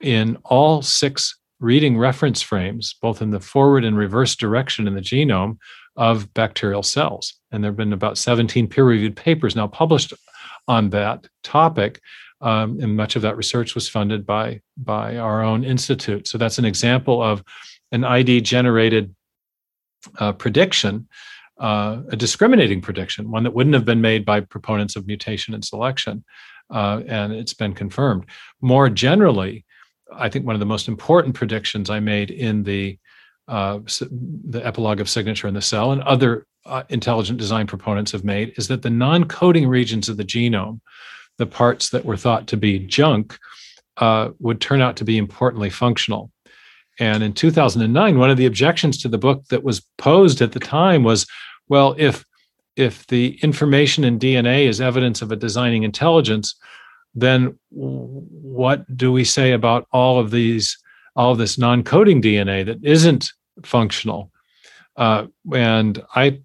in all six reading reference frames, both in the forward and reverse direction in the genome of bacterial cells. And there have been about 17 peer reviewed papers now published on that topic. Um, and much of that research was funded by, by our own institute. So that's an example of an ID generated uh, prediction, uh, a discriminating prediction, one that wouldn't have been made by proponents of mutation and selection. Uh, and it's been confirmed. More generally, I think one of the most important predictions I made in the uh, the epilogue of signature in the cell and other uh, intelligent design proponents have made is that the non-coding regions of the genome, the parts that were thought to be junk, uh, would turn out to be importantly functional. And in 2009, one of the objections to the book that was posed at the time was, well, if if the information in DNA is evidence of a designing intelligence, then what do we say about all of these, all of this non-coding DNA that isn't functional? Uh, and I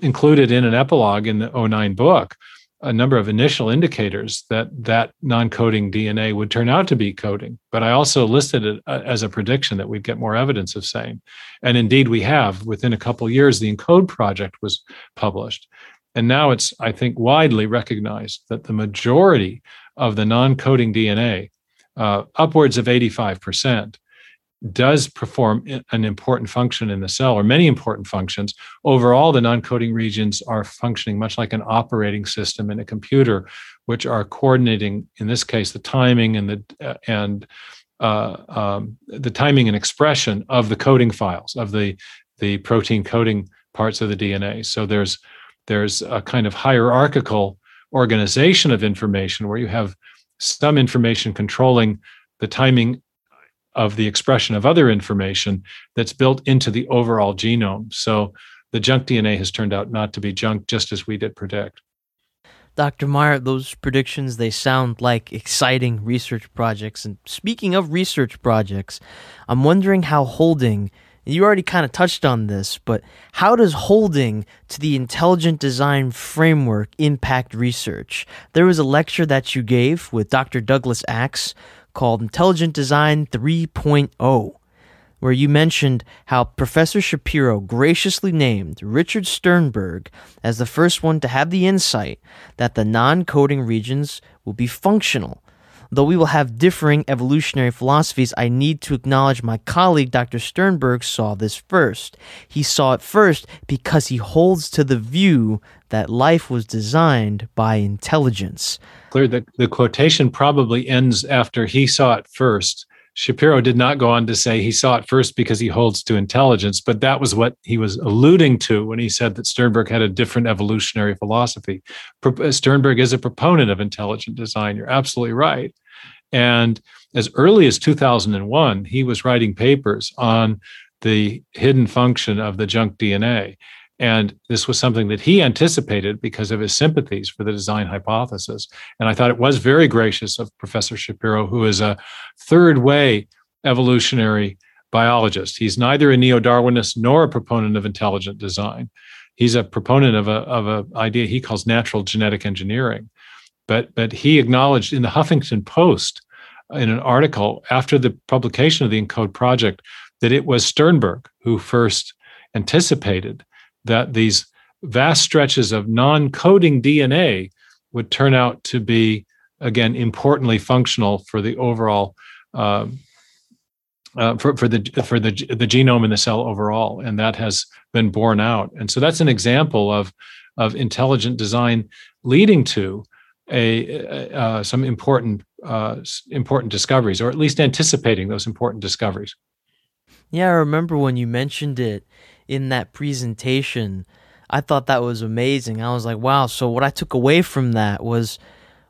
included in an epilogue in the 09 book a number of initial indicators that that non-coding DNA would turn out to be coding. But I also listed it uh, as a prediction that we'd get more evidence of same. And indeed, we have. Within a couple years, the ENCODE project was published. And now it's, I think, widely recognized that the majority of the non-coding DNA, uh, upwards of 85%, does perform an important function in the cell or many important functions. Overall, the non coding regions are functioning much like an operating system in a computer, which are coordinating, in this case, the timing and the uh, and uh, um, the timing and expression of the coding files of the the protein coding parts of the DNA. So there's there's a kind of hierarchical organization of information where you have some information controlling the timing of the expression of other information that's built into the overall genome. So the junk DNA has turned out not to be junk, just as we did predict. Dr. Meyer, those predictions, they sound like exciting research projects. And speaking of research projects, I'm wondering how holding, you already kind of touched on this, but how does holding to the intelligent design framework impact research? There was a lecture that you gave with Dr. Douglas Axe called Intelligent Design 3.0, where you mentioned how Professor Shapiro graciously named Richard Sternberg as the first one to have the insight that the non coding regions will be functional. Though we will have differing evolutionary philosophies, I need to acknowledge my colleague Dr. Sternberg saw this first. He saw it first because he holds to the view that life was designed by intelligence clear that the quotation probably ends after he saw it first. Shapiro did not go on to say he saw it first because he holds to intelligence, but that was what he was alluding to when he said that Sternberg had a different evolutionary philosophy. Uh, Sternberg is a proponent of intelligent design. You're absolutely right. And as early as 2001, he was writing papers on the hidden function of the junk DNA. And this was something that he anticipated because of his sympathies for the design hypothesis. And I thought it was very gracious of Professor Shapiro, who is a third way evolutionary biologist. He's neither a neo Darwinist nor a proponent of intelligent design. He's a proponent of a of an idea he calls natural genetic engineering. But but he acknowledged in the Huffington Post in an article after the publication of the ENCODE project that it was Sternberg who first anticipated that these vast stretches of non coding DNA would turn out to be, again, importantly functional for the overall uh, uh, for, for the for the the genome in the cell overall, and that has been borne out. And so that's an example of of intelligent design leading to a uh, some important uh, important discoveries, or at least anticipating those important discoveries. Yeah, I remember when you mentioned it in that presentation. I thought that was amazing. I was like, wow. So what I took away from that was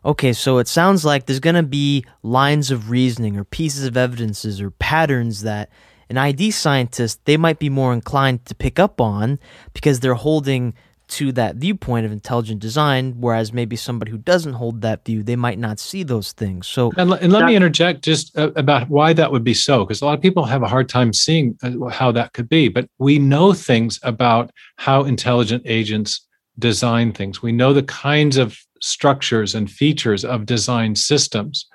okay, so it sounds like there's going to be lines of reasoning or pieces of evidences or patterns that an ID scientist they might be more inclined to pick up on because they're holding to that viewpoint of intelligent design, whereas maybe somebody who doesn't hold that view, they might not see those things. So, and, and let that, me interject just uh, about why that would be so, because a lot of people have a hard time seeing uh, how that could be. But we know things about how intelligent agents design things. We know the kinds of structures and features of design systems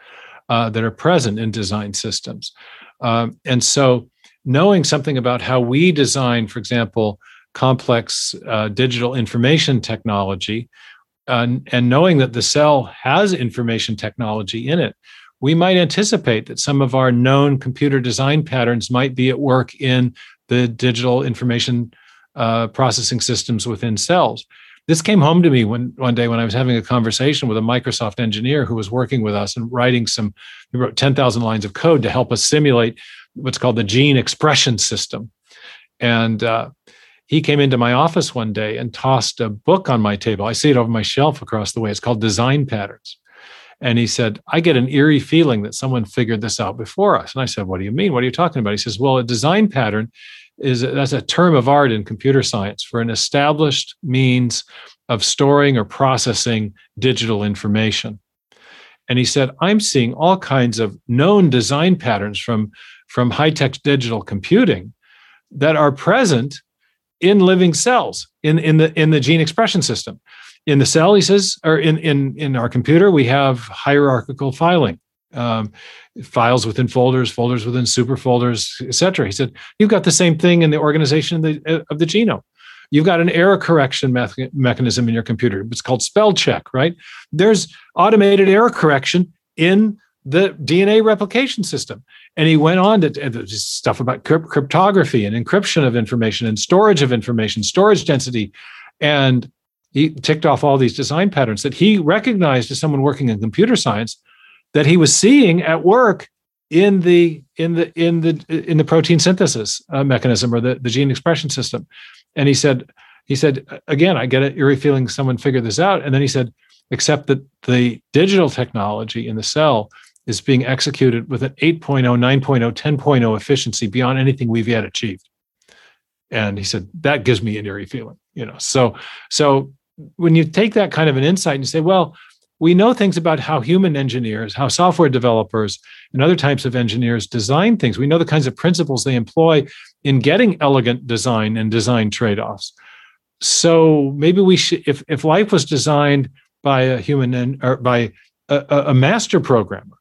uh, that are present in design systems. Um, and so, knowing something about how we design, for example, complex uh, digital information technology, uh, and knowing that the cell has information technology in it, we might anticipate that some of our known computer design patterns might be at work in the digital information uh, processing systems within cells. This came home to me when one day when I was having a conversation with a Microsoft engineer who was working with us and writing some, he wrote 10,000 lines of code to help us simulate what's called the gene expression system. And uh, he came into my office one day and tossed a book on my table. I see it over my shelf across the way. It's called Design Patterns. And he said, I get an eerie feeling that someone figured this out before us. And I said, What do you mean? What are you talking about? He says, Well, a design pattern is that's a term of art in computer science for an established means of storing or processing digital information. And he said, I'm seeing all kinds of known design patterns from, from high tech digital computing that are present in living cells in, in, the, in the gene expression system. In the cell, he says, or in, in, in our computer, we have hierarchical filing um, files within folders, folders within superfolders, etc. He said, you've got the same thing in the organization of the, of the genome. You've got an error correction me- mechanism in your computer. It's called spell check, right? There's automated error correction in the DNA replication system. And he went on to, stuff about cryptography and encryption of information and storage of information, storage density. And he ticked off all these design patterns that he recognized as someone working in computer science that he was seeing at work in the in the in the in the protein synthesis uh, mechanism or the, the gene expression system and he said he said again i get an eerie feeling someone figured this out and then he said except that the digital technology in the cell is being executed with an 8.0 9.0 10.0 efficiency beyond anything we've yet achieved and he said that gives me an eerie feeling you know so so when you take that kind of an insight and you say well we know things about how human engineers, how software developers, and other types of engineers design things. We know the kinds of principles they employ in getting elegant design and design trade offs. So maybe we should, if, if life was designed by a human and, or by a, a master programmer,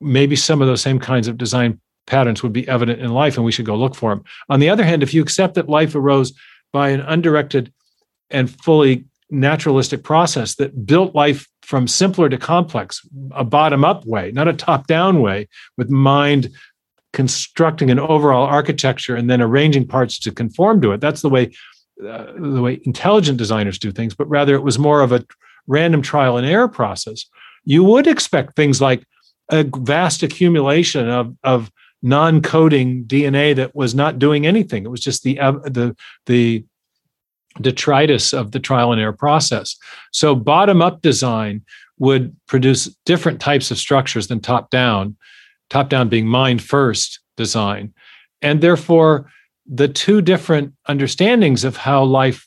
maybe some of those same kinds of design patterns would be evident in life and we should go look for them. On the other hand, if you accept that life arose by an undirected and fully naturalistic process that built life from simpler to complex, a bottom up way, not a top down way, with mind constructing an overall architecture and then arranging parts to conform to it. That's the way uh, the way intelligent designers do things, but rather it was more of a random trial and error process. You would expect things like a vast accumulation of, of non-coding DNA that was not doing anything. It was just the uh, the the detritus of the trial and error process. So, bottom up design would produce different types of structures than top down, top down being mind first design. And therefore, the two different understandings of how life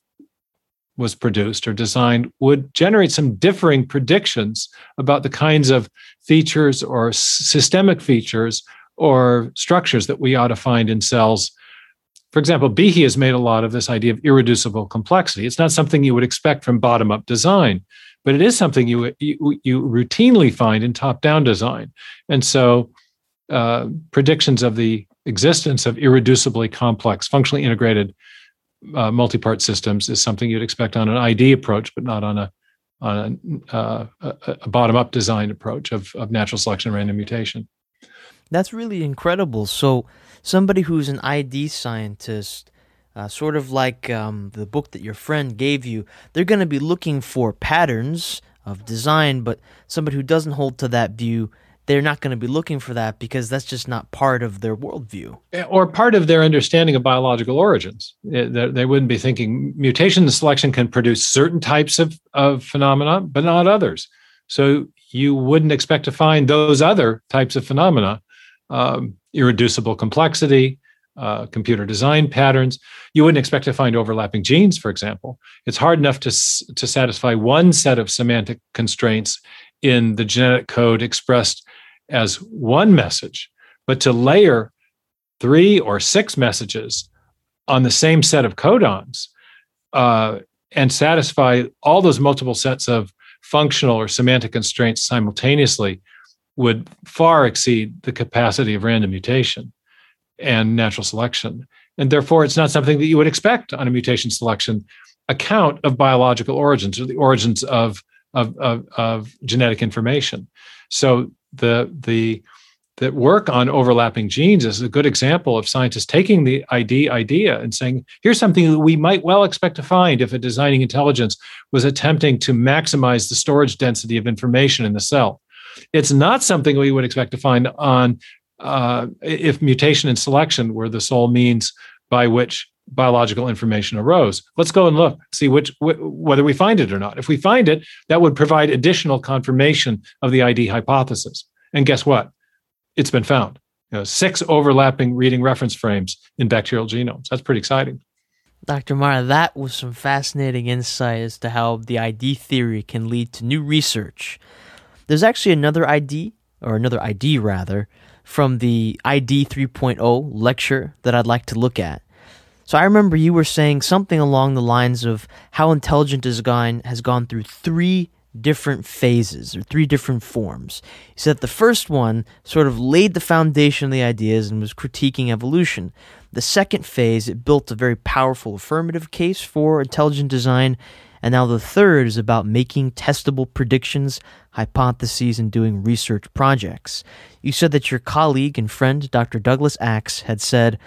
was produced or designed would generate some differing predictions about the kinds of features or systemic features or structures that we ought to find in cells for example, Behe has made a lot of this idea of irreducible complexity. It's not something you would expect from bottom up design, but it is something you, you, you routinely find in top down design. And so uh, predictions of the existence of irreducibly complex, functionally integrated uh, multi-part systems is something you'd expect on an ID approach, but not on a on a, uh, a, a bottom-up design approach of, of natural selection and random mutation. That's really incredible. So, somebody who's an ID scientist, uh, sort of like um, the book that your friend gave you, they're going to be looking for patterns of design, but somebody who doesn't hold to that view, they're not going to be looking for that because that's just not part of their worldview. Or part of their understanding of biological origins. They wouldn't be thinking mutation and selection can produce certain types of, of phenomena, but not others. So you wouldn't expect to find those other types of phenomena, um, irreducible complexity, uh, computer design patterns. You wouldn't expect to find overlapping genes, for example. It's hard enough to, to satisfy one set of semantic constraints in the genetic code expressed as one message, but to layer three or six messages on the same set of codons uh, and satisfy all those multiple sets of functional or semantic constraints simultaneously would far exceed the capacity of random mutation and natural selection. And therefore, it's not something that you would expect on a mutation selection account of biological origins or the origins of, of, of, of genetic information. So the, the, that work on overlapping genes is a good example of scientists taking the ID idea and saying, here's something that we might well expect to find if a designing intelligence was attempting to maximize the storage density of information in the cell. It's not something we would expect to find on uh, if mutation and selection were the sole means by which biological information arose. Let's go and look, see which wh- whether we find it or not. If we find it, that would provide additional confirmation of the ID hypothesis. And guess what? It's been found. You know, six overlapping reading reference frames in bacterial genomes. That's pretty exciting. Dr. Meyer, that was some fascinating insight as to how the ID theory can lead to new research. There's actually another ID, or another ID rather, from the ID 3.0 lecture that I'd like to look at. So I remember you were saying something along the lines of how intelligent design has gone through three different phases or three different forms. He said the first one sort of laid the foundation of the ideas and was critiquing evolution. The second phase, it built a very powerful affirmative case for intelligent design. And now the third is about making testable predictions, hypotheses, and doing research projects. You said that your colleague and friend, Dr. Douglas Axe, had said,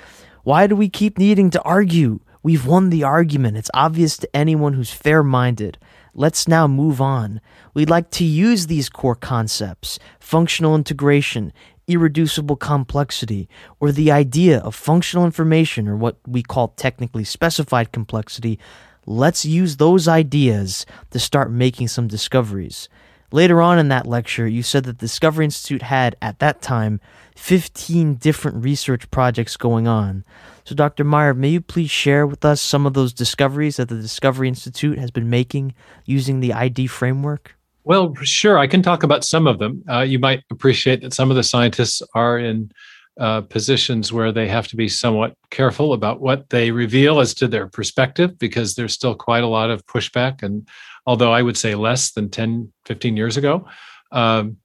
Why do we keep needing to argue? We've won the argument. It's obvious to anyone who's fair minded. Let's now move on. We'd like to use these core concepts functional integration, irreducible complexity, or the idea of functional information, or what we call technically specified complexity. Let's use those ideas to start making some discoveries. Later on in that lecture, you said that the Discovery Institute had, at that time, 15 different research projects going on. So, Dr. Meyer, may you please share with us some of those discoveries that the Discovery Institute has been making using the ID framework? Well, sure. I can talk about some of them. Uh, you might appreciate that some of the scientists are in uh, positions where they have to be somewhat careful about what they reveal as to their perspective because there's still quite a lot of pushback and although I would say less than 10, 15 years ago. Um,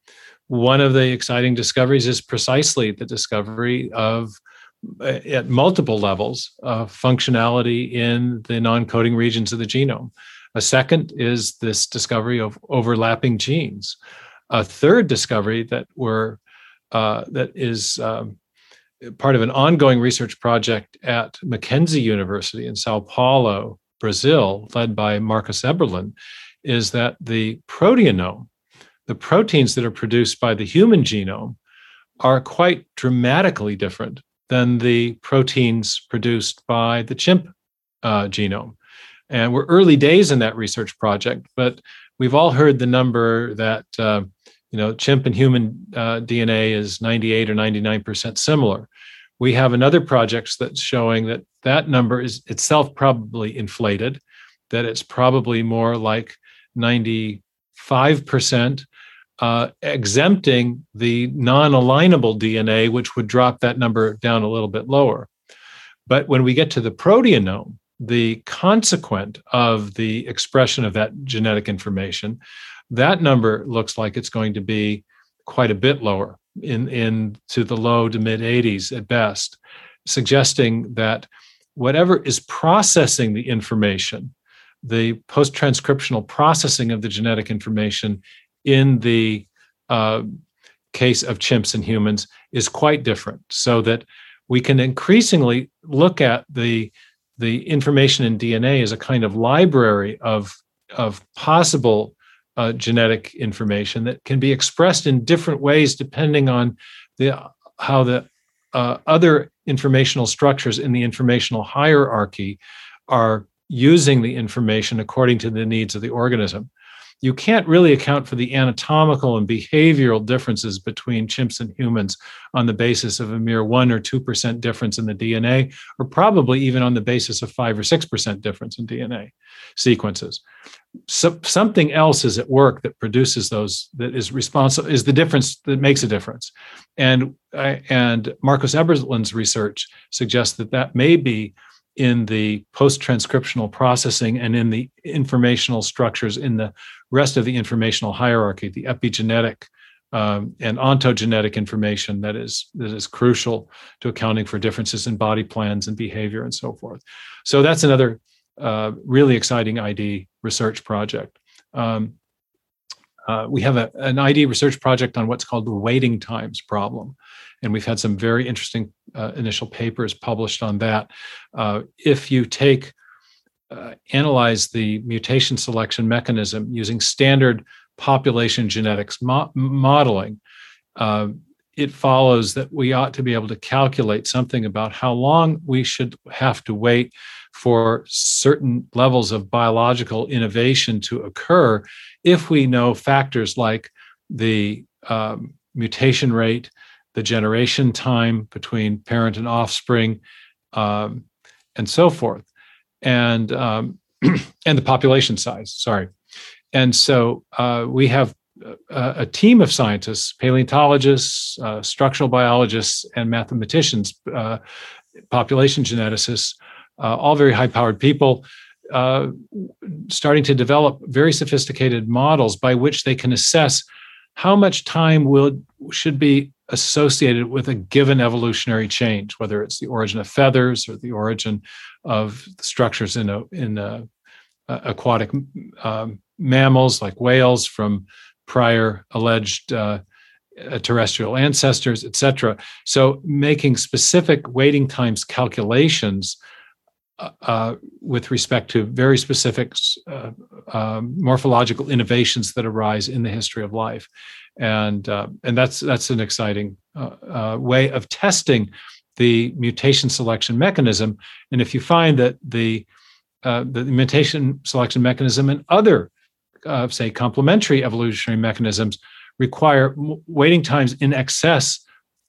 one of the exciting discoveries is precisely the discovery of uh, at multiple levels of functionality in the non-coding regions of the genome. A second is this discovery of overlapping genes. A third discovery that we're uh, that is um, part of an ongoing research project at Mackenzie University in Sao Paulo Brazil, led by Marcos Eberlin, is that the proteanome, the proteins that are produced by the human genome, are quite dramatically different than the proteins produced by the chimp uh, genome. And we're early days in that research project, but we've all heard the number that uh, you know chimp and human uh, DNA is 98 or 99 percent similar we have another project that's showing that that number is itself probably inflated, that it's probably more like 95%, uh, exempting the non alignable DNA, which would drop that number down a little bit lower. But when we get to the proteanome, the consequent of the expression of that genetic information, that number looks like it's going to be quite a bit lower in into the low to mid 80s at best, suggesting that whatever is processing the information, the post transcriptional processing of the genetic information in the uh, case of chimps and humans is quite different. So that we can increasingly look at the the information in DNA as a kind of library of of possible uh, genetic information that can be expressed in different ways depending on the how the uh, other informational structures in the informational hierarchy are using the information according to the needs of the organism you can't really account for the anatomical and behavioral differences between chimps and humans on the basis of a mere 1 or 2% difference in the DNA, or probably even on the basis of 5 or 6% difference in DNA sequences. So something else is at work that produces those that is responsible is the difference that makes a difference and and marcos eberlin's research suggests that that may be in the post transcriptional processing and in the informational structures in the rest of the informational hierarchy, the epigenetic um, and ontogenetic information that is that is crucial to accounting for differences in body plans and behavior and so forth. So that's another uh, really exciting ID research project. Um, uh, we have a, an ID research project on what's called the waiting times problem. And we've had some very interesting uh, initial papers published on that. Uh, if you take, uh, analyze the mutation selection mechanism using standard population genetics mo- modeling, uh, it follows that we ought to be able to calculate something about how long we should have to wait for certain levels of biological innovation to occur if we know factors like the um, mutation rate, the generation time between parent and offspring, um, and so forth, and um, and the population size. Sorry, and so uh, we have a, a, team of scientists, paleontologists, uh, structural biologists, and mathematicians, uh, population geneticists, all very high-powered people. Uh, starting to develop very sophisticated models by which they can assess how much time will should be associated with a given evolutionary change, whether it's the origin of feathers or the origin of structures in a, in a, uh, aquatic um, mammals like whales from prior alleged uh, uh terrestrial ancestors, etc. So, making specific waiting times calculations uh, uh, with respect to very specific uh, um, morphological innovations that arise in the history of life and uh, and that's that's an exciting uh, uh, way of testing the mutation selection mechanism. And if you find that the uh, the mutation selection mechanism and other, uh, say, complementary evolutionary mechanisms require waiting times in excess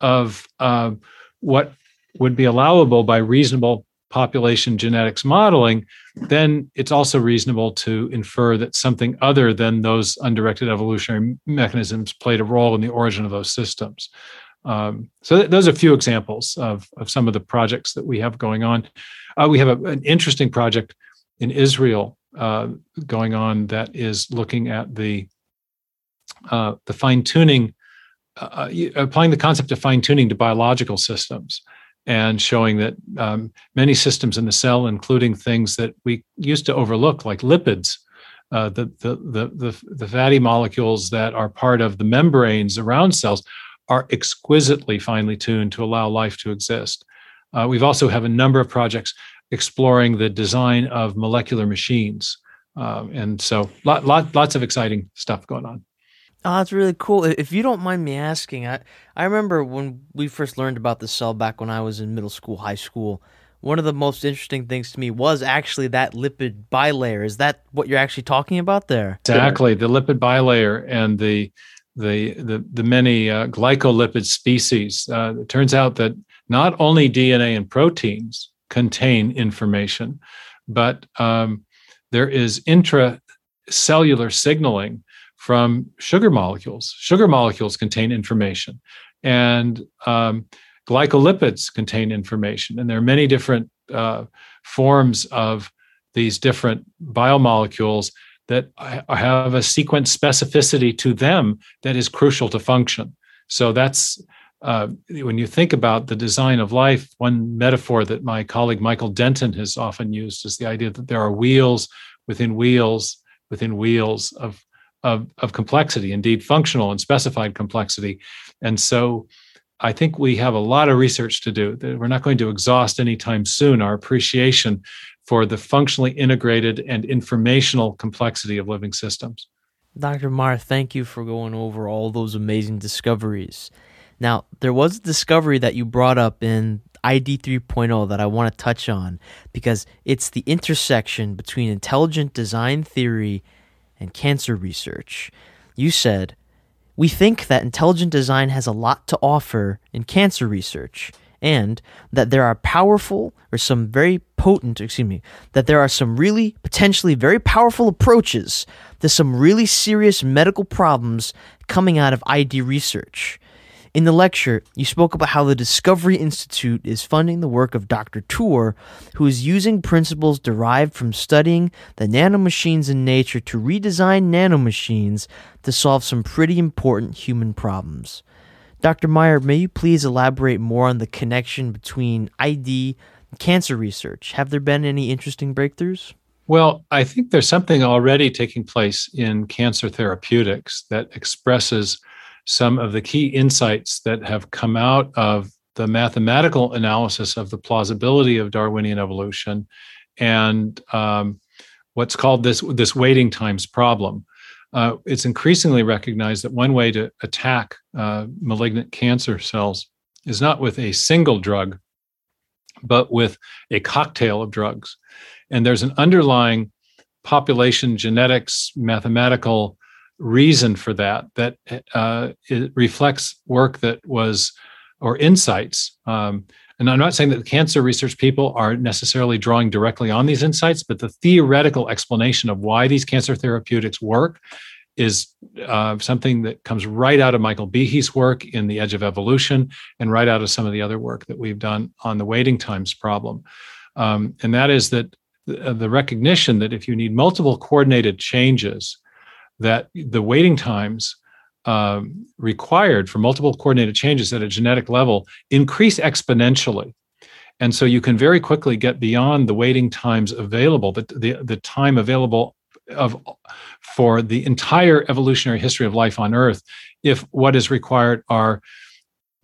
of uh, what would be allowable by reasonable population genetics modeling, then it's also reasonable to infer that something other than those undirected evolutionary mechanisms played a role in the origin of those systems. Um, so th- those are a few examples of, of some of the projects that we have going on. Uh, we have a, an interesting project in Israel uh, going on that is looking at the uh, the fine tuning, uh, uh, applying the concept of fine tuning to biological systems and showing that um, many systems in the cell, including things that we used to overlook, like lipids, uh, the, the, the, the, the fatty molecules that are part of the membranes around cells, are exquisitely finely tuned to allow life to exist. Uh, we've also have a number of projects exploring the design of molecular machines. Um, and so lot, lot, lots of exciting stuff going on. Oh, that's really cool. If you don't mind me asking, I, I remember when we first learned about the cell back when I was in middle school, high school. One of the most interesting things to me was actually that lipid bilayer. Is that what you're actually talking about there? Exactly, the lipid bilayer and the the the, the many uh, glycolipid species. Uh, it turns out that not only DNA and proteins contain information, but um, there is intracellular signaling from sugar molecules. Sugar molecules contain information, and um, glycolipids contain information. And there are many different uh, forms of these different biomolecules that have a sequence specificity to them that is crucial to function. So that's uh, when you think about the design of life, one metaphor that my colleague Michael Denton has often used is the idea that there are wheels within wheels within wheels of of, of complexity, indeed functional and specified complexity. And so I think we have a lot of research to do. We're not going to exhaust anytime soon our appreciation for the functionally integrated and informational complexity of living systems. Dr. Meyer, thank you for going over all those amazing discoveries. Now, there was a discovery that you brought up in ID 3.0 that I want to touch on because it's the intersection between intelligent design theory and cancer research. You said, We think that intelligent design has a lot to offer in cancer research and that there are powerful or some very potent, excuse me, that there are some really potentially very powerful approaches to some really serious medical problems coming out of ID research. In the lecture, you spoke about how the Discovery Institute is funding the work of Dr. Tour, who is using principles derived from studying the nanomachines in nature to redesign nanomachines to solve some pretty important human problems. Dr. Meyer, may you please elaborate more on the connection between ID and cancer research? Have there been any interesting breakthroughs? Well, I think there's something already taking place in cancer therapeutics that expresses some of the key insights that have come out of the mathematical analysis of the plausibility of Darwinian evolution and um, what's called this this waiting times problem. Uh, it's increasingly recognized that one way to attack uh, malignant cancer cells is not with a single drug, but with a cocktail of drugs. And there's an underlying population genetics mathematical reason for that that uh, it reflects work that was or insights um, and i'm not saying that cancer research people are necessarily drawing directly on these insights but the theoretical explanation of why these cancer therapeutics work is uh, something that comes right out of michael behe's work in the edge of evolution and right out of some of the other work that we've done on the waiting times problem. Um, and that is that the, the recognition that if you need multiple coordinated changes that the waiting times um, required for multiple coordinated changes at a genetic level increase exponentially. And so you can very quickly get beyond the waiting times available, the, the, the time available of for the entire evolutionary history of life on Earth, if what is required are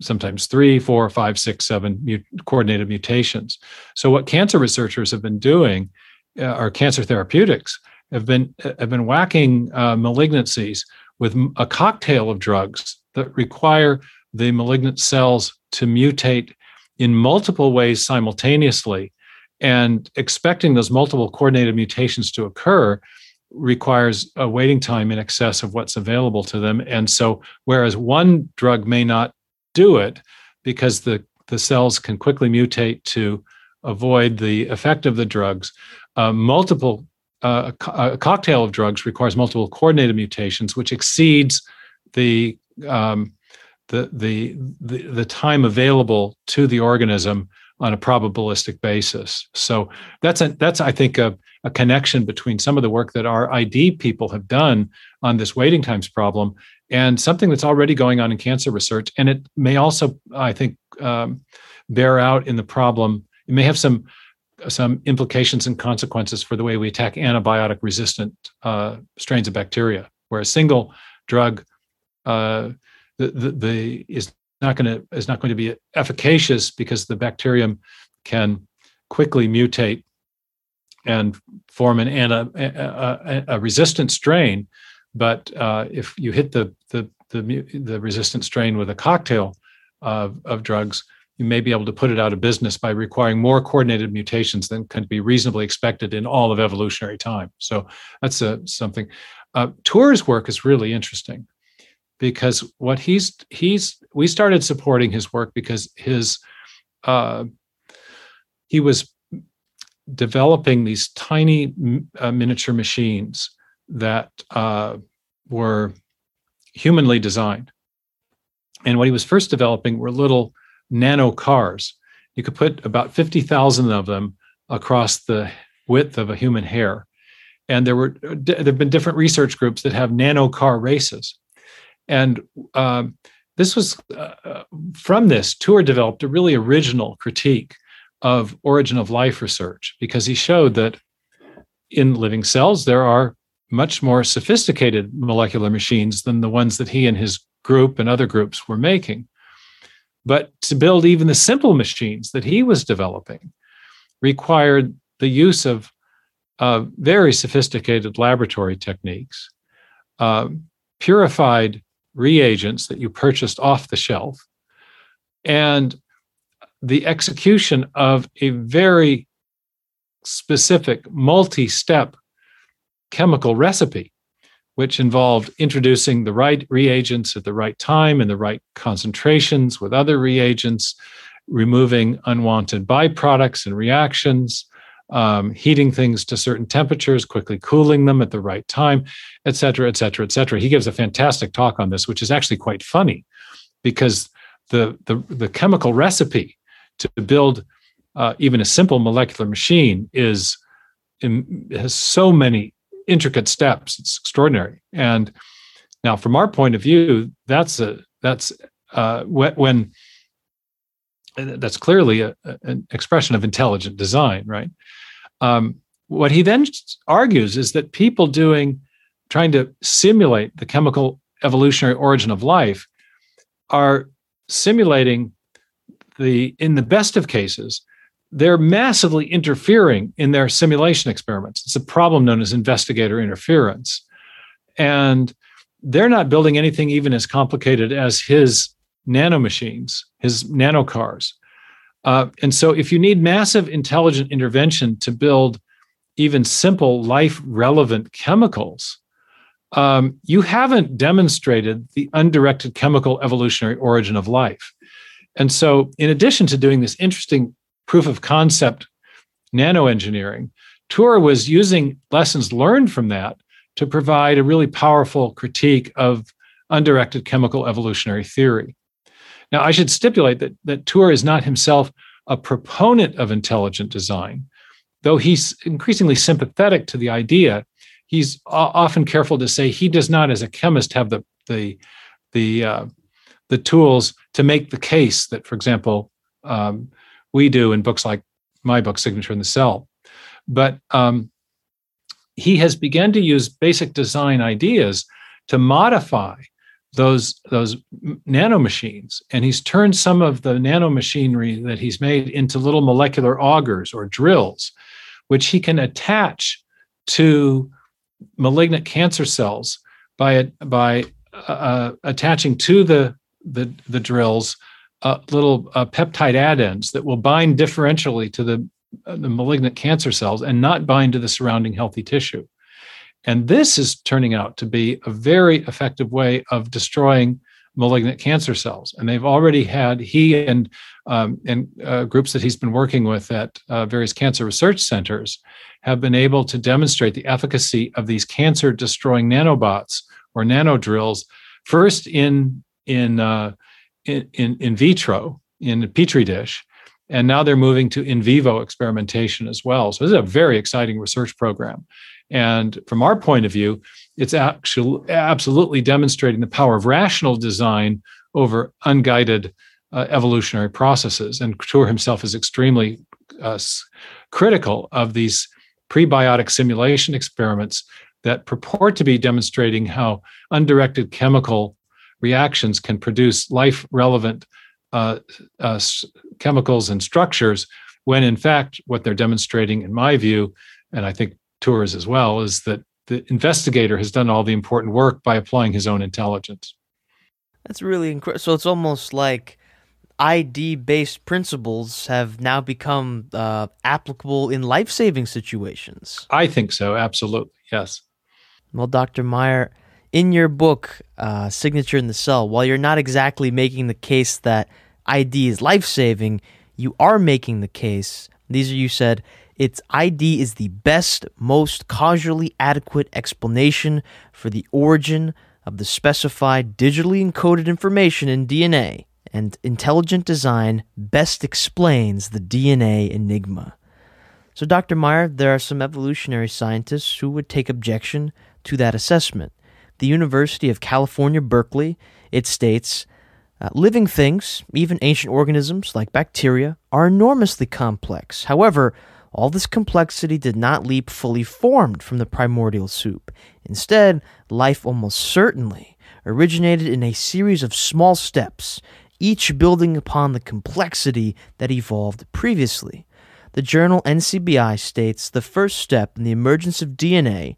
sometimes three, four, five, six, seven mut- coordinated mutations. So what cancer researchers have been doing, uh, or cancer therapeutics, have been have been whacking uh, malignancies with a cocktail of drugs that require the malignant cells to mutate in multiple ways simultaneously. And expecting those multiple coordinated mutations to occur requires a waiting time in excess of what's available to them. And so whereas one drug may not do it because the the cells can quickly mutate to avoid the effect of the drugs uh, multiple uh, a, cocktail of drugs requires multiple coordinated mutations, which exceeds the um, the, the, the the time available to the organism on a probabilistic basis. So that's a that's I think a, a connection between some of the work that our ID people have done on this waiting times problem and something that's already going on in cancer research, and it may also I think um, bear out in the problem. It may have some some implications and consequences for the way we attack antibiotic resistant uh, strains of bacteria, where a single drug uh, the, the, the, is not going to is not going to be efficacious because the bacterium can quickly mutate and form an anti, a, a, a resistant strain. But uh, if you hit the, the the the resistant strain with a cocktail of, of drugs, you may be able to put it out of business by requiring more coordinated mutations than can be reasonably expected in all of evolutionary time. So that's a, something. Uh, Tour's work is really interesting because what he's he's we started supporting his work because his uh, he was developing these tiny uh, miniature machines that uh, were humanly designed. And what he was first developing were little nano cars. You could put about 50,000 of them across the width of a human hair. And there were there have been different research groups that have nano car races. And um, this was uh, from this, Tour developed a really original critique of origin of life research because he showed that in living cells there are much more sophisticated molecular machines than the ones that he and his group and other groups were making. But to build even the simple machines that he was developing required the use of uh, very sophisticated laboratory techniques, uh, purified reagents that you purchased off the shelf, and the execution of a very specific multi step chemical recipe, which involved introducing the right reagents at the right time and the right concentrations with other reagents, removing unwanted byproducts and reactions, um, heating things to certain temperatures, quickly cooling them at the right time, et cetera, et cetera, et cetera. He gives a fantastic talk on this, which is actually quite funny because the, the, the chemical recipe to build uh, even a simple molecular machine is in, has so many intricate steps. It's extraordinary. And now, from our point of view, that's a that's uh, when that's clearly a, an expression of intelligent design, right? Um, what he then argues is that people doing, trying to simulate the chemical evolutionary origin of life, are simulating the, in the best of cases, they're massively interfering in their simulation experiments. It's a problem known as investigator interference. And they're not building anything even as complicated as his nanomachines, his nanocars. Uh, and so, if you need massive intelligent intervention to build even simple life relevant chemicals, um, you haven't demonstrated the undirected chemical evolutionary origin of life. And so, in addition to doing this interesting proof of concept nanoengineering, Tour was using lessons learned from that to provide a really powerful critique of undirected chemical evolutionary theory. Now, I should stipulate that, that Tour is not himself a proponent of intelligent design, though he's increasingly sympathetic to the idea. He's often careful to say he does not, as a chemist, have the the the uh, the tools to make the case that, for example, um, we do in books like my book, Signature in the Cell. But um, he has begun to use basic design ideas to modify those those nano machines and he's turned some of the nano machinery that he's made into little molecular augers or drills which he can attach to malignant cancer cells by by uh, uh attaching to the the, the drills uh, little uh, peptide addends that will bind differentially to the, uh, the malignant cancer cells and not bind to the surrounding healthy tissue and this is turning out to be a very effective way of destroying malignant cancer cells. And they've already had he and um, and uh, groups that he's been working with at uh, various cancer research centers have been able to demonstrate the efficacy of these cancer destroying nanobots or nanodrills first in in, uh, in in vitro in a petri dish and now they're moving to in vivo experimentation as well so this is a very exciting research program and from our point of view, it's actually absolutely demonstrating the power of rational design over unguided uh, evolutionary processes. And Tour himself is extremely uh, critical of these prebiotic simulation experiments that purport to be demonstrating how undirected chemical reactions can produce life relevant uh, uh, chemicals and structures, when in fact, what they're demonstrating, in my view, and I think Tour's as well is that the investigator has done all the important work by applying his own intelligence. That's really incredible. So it's almost like ID based principles have now become uh, applicable in life saving situations. I think so, absolutely. Yes. Well, Dr. Meyer, in your book, uh, Signature in the Cell, while you're not exactly making the case that ID is life saving, you are making the case, these are you said, its ID is the best, most causally adequate explanation for the origin of the specified digitally encoded information in DNA, and intelligent design best explains the DNA enigma. So, Dr. Meyer, there are some evolutionary scientists who would take objection to that assessment. The University of California, Berkeley, it states uh, living things, even ancient organisms like bacteria, are enormously complex. However, all this complexity did not leap fully formed from the primordial soup. Instead, life almost certainly originated in a series of small steps, each building upon the complexity that evolved previously. The journal NCBI states the first step in the emergence of DNA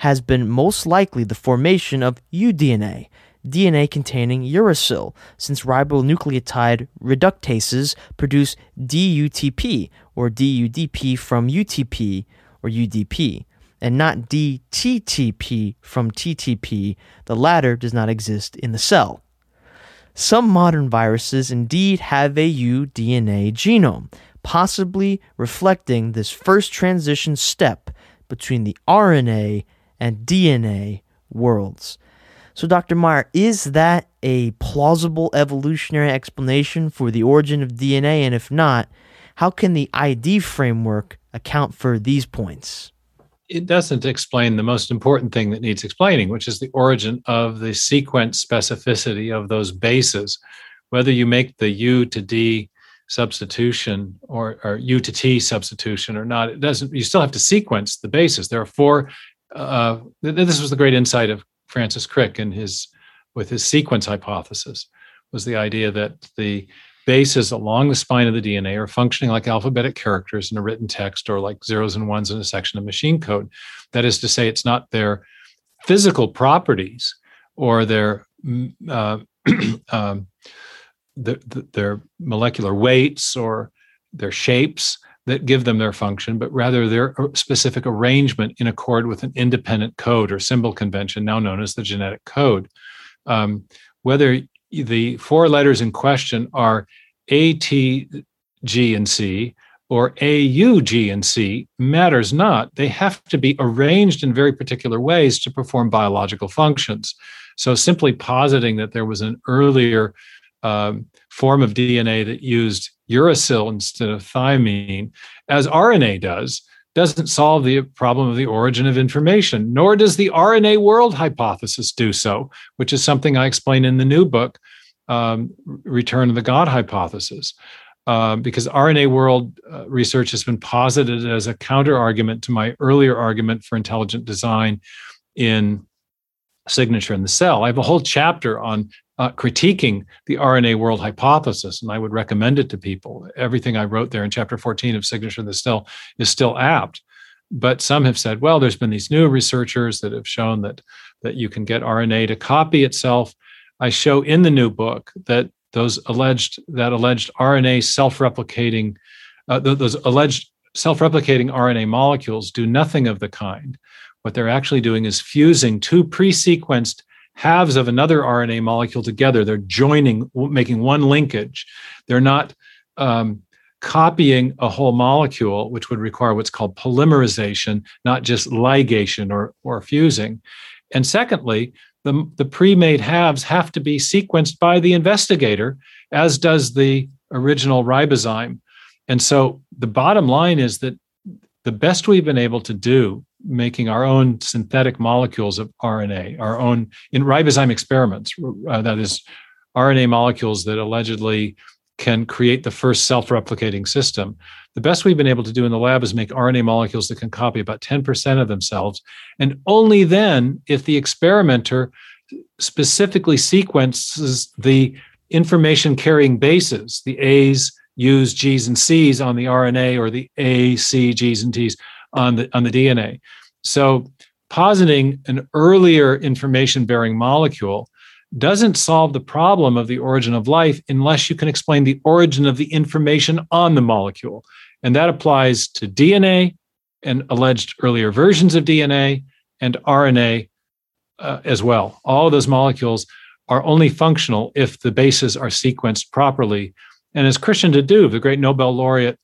has been most likely the formation of uDNA, DNA containing uracil, since ribonucleotide reductases produce DUTP or DUDP from UTP or UDP, and not DTTP from TTP. The latter does not exist in the cell. Some modern viruses indeed have a uDNA genome, possibly reflecting this first transition step between the RNA and DNA worlds. So, Dr. Meyer, is that a plausible evolutionary explanation for the origin of DNA? And if not, how can the ID framework account for these points? It doesn't explain the most important thing that needs explaining, which is the origin of the sequence specificity of those bases. Whether you make the U to D substitution or, or U to T substitution or not, it doesn't, you still have to sequence the bases. There are four. Uh, this was the great insight of Francis Crick and his with his sequence hypothesis was the idea that the bases along the spine of the DNA are functioning like alphabetic characters in a written text or like zeros and ones in a section of machine code. That is to say, it's not their physical properties or their uh, um, the, the, their molecular weights or their shapes that give them their function, but rather their specific arrangement in accord with an independent code or symbol convention, now known as the genetic code. Um, whether the four letters in question are A, T, G, and C, or A, U, G, and C matters not. They have to be arranged in very particular ways to perform biological functions. So simply positing that there was an earlier um, form of DNA that used uracil instead of thymine, as RNA does, doesn't solve the problem of the origin of information, nor does the RNA world hypothesis do so, which is something I explain in the new book, um, Return of the God hypothesis. Uh, because RNA world uh, research has been posited as a counter argument to my earlier argument for intelligent design in signature in the cell. I have a whole chapter on uh, critiquing the RNA world hypothesis, and I would recommend it to people. Everything I wrote there in chapter 14 of Signature the Still is still apt. But some have said, well, there's been these new researchers that have shown that that you can get RNA to copy itself. I show in the new book that those alleged that alleged RNA self-replicating, uh, those alleged self-replicating RNA molecules do nothing of the kind. What they're actually doing is fusing two pre-sequenced halves of another RNA molecule together. They're joining, making one linkage. They're not um, copying a whole molecule, which would require what's called polymerization, not just ligation or, or fusing. And secondly, the, the pre-made halves have to be sequenced by the investigator, as does the original ribozyme. And so the bottom line is that the best we've been able to do making our own synthetic molecules of RNA, our own in ribozyme experiments, uh, that is, RNA molecules that allegedly can create the first self replicating system. The best we've been able to do in the lab is make RNA molecules that can copy about 10% of themselves. And only then, if the experimenter specifically sequences the information carrying bases, the A's, U's, G's, and C's on the RNA, or the A, C, G's, and T's on the on the DNA. So positing an earlier information bearing molecule doesn't solve the problem of the origin of life unless you can explain the origin of the information on the molecule. And that applies to DNA and alleged earlier versions of DNA and RNA uh, as well. All of those molecules are only functional if the bases are sequenced properly. And as Christian de Duve, the great Nobel laureate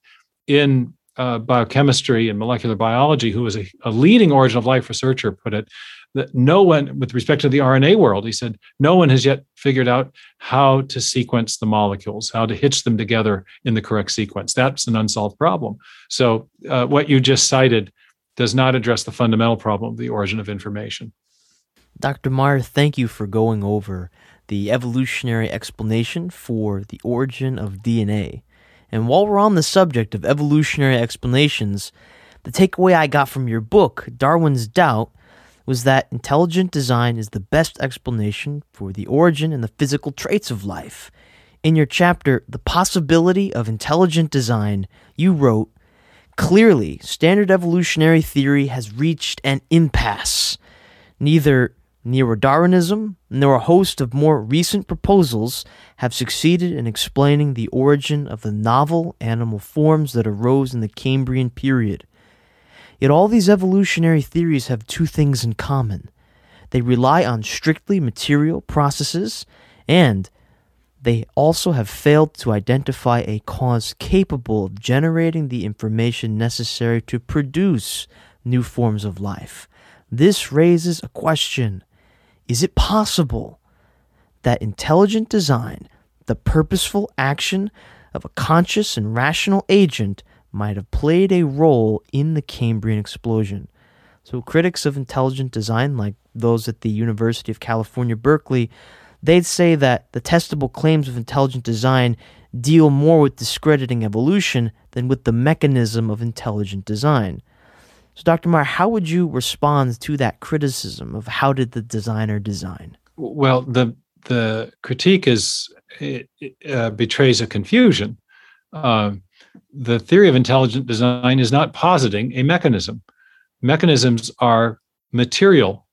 in uh, biochemistry and molecular biology, who was a, a, leading origin of life researcher, put it that no one, with respect to the RNA world, he said, no one has yet figured out how to sequence the molecules, how to hitch them together in the correct sequence. That's an unsolved problem. So, uh, what you just cited does not address the fundamental problem of the origin of information. Dr. Meyer, thank you for going over the evolutionary explanation for the origin of DNA And while we're on the subject of evolutionary explanations, the takeaway I got from your book, Darwin's Doubt, was that intelligent design is the best explanation for the origin and the physical traits of life. In your chapter, The Possibility of Intelligent Design, you wrote, Clearly, standard evolutionary theory has reached an impasse. Neither Neo-Darwinism nor a host of more recent proposals have succeeded in explaining the origin of the novel animal forms that arose in the Cambrian period. Yet all these evolutionary theories have two things in common. They rely on strictly material processes, and they also have failed to identify a cause capable of generating the information necessary to produce new forms of life. This raises a question Is it possible that intelligent design, the purposeful action of a conscious and rational agent, might have played a role in the Cambrian explosion? So, critics of intelligent design, like those at the University of California, Berkeley, they'd say that the testable claims of intelligent design deal more with discrediting evolution than with the mechanism of intelligent design. So, Dr. Meyer, how would you respond to that criticism of how did the designer design? Well, the the critique is uh, betrays a confusion. Uh, the theory of intelligent design is not positing a mechanism. Mechanisms are material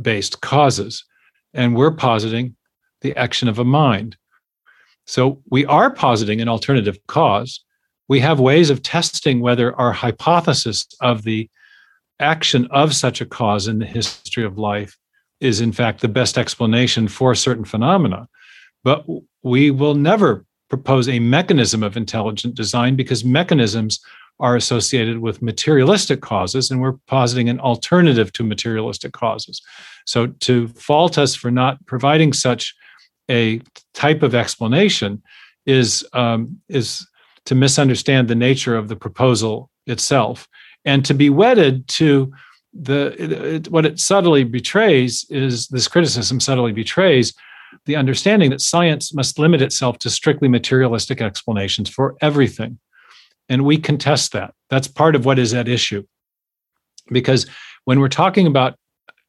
based causes, and we're positing the action of a mind. So we are positing an alternative cause. We have ways of testing whether our hypothesis of the action of such a cause in the history of life is, in fact, the best explanation for certain phenomena. But we will never propose a mechanism of intelligent design because mechanisms are associated with materialistic causes, and we're positing an alternative to materialistic causes. So to fault us for not providing such a type of explanation is um, is to misunderstand the nature of the proposal itself. And to be wedded to the it, what it subtly betrays is this criticism subtly betrays the understanding that science must limit itself to strictly materialistic explanations for everything. And we contest that. That's part of what is at issue. Because when we're talking about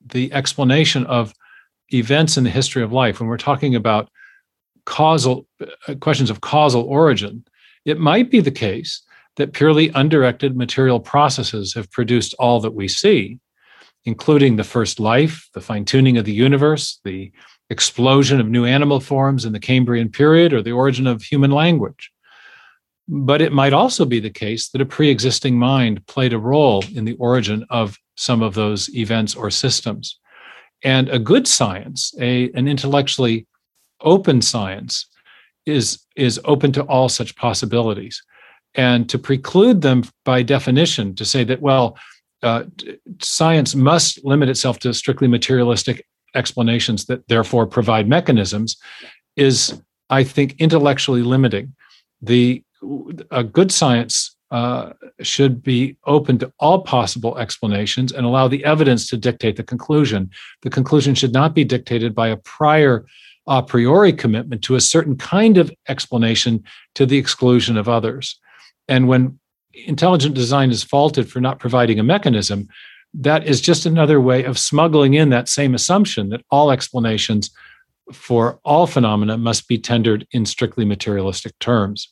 the explanation of events in the history of life, when we're talking about causal uh, questions of causal origin, it might be the case that purely undirected material processes have produced all that we see, including the first life, the fine tuning of the universe, the explosion of new animal forms in the Cambrian period, or the origin of human language. But it might also be the case that a pre existing mind played a role in the origin of some of those events or systems. And a good science, a, an intellectually open science, is, is open to all such possibilities. And to preclude them by definition, to say that, well, uh, science must limit itself to strictly materialistic explanations that therefore provide mechanisms, is, I think, intellectually limiting. The a good science uh, should be open to all possible explanations and allow the evidence to dictate the conclusion. The conclusion should not be dictated by a prior a priori commitment to a certain kind of explanation to the exclusion of others. And when intelligent design is faulted for not providing a mechanism, that is just another way of smuggling in that same assumption that all explanations for all phenomena must be tendered in strictly materialistic terms.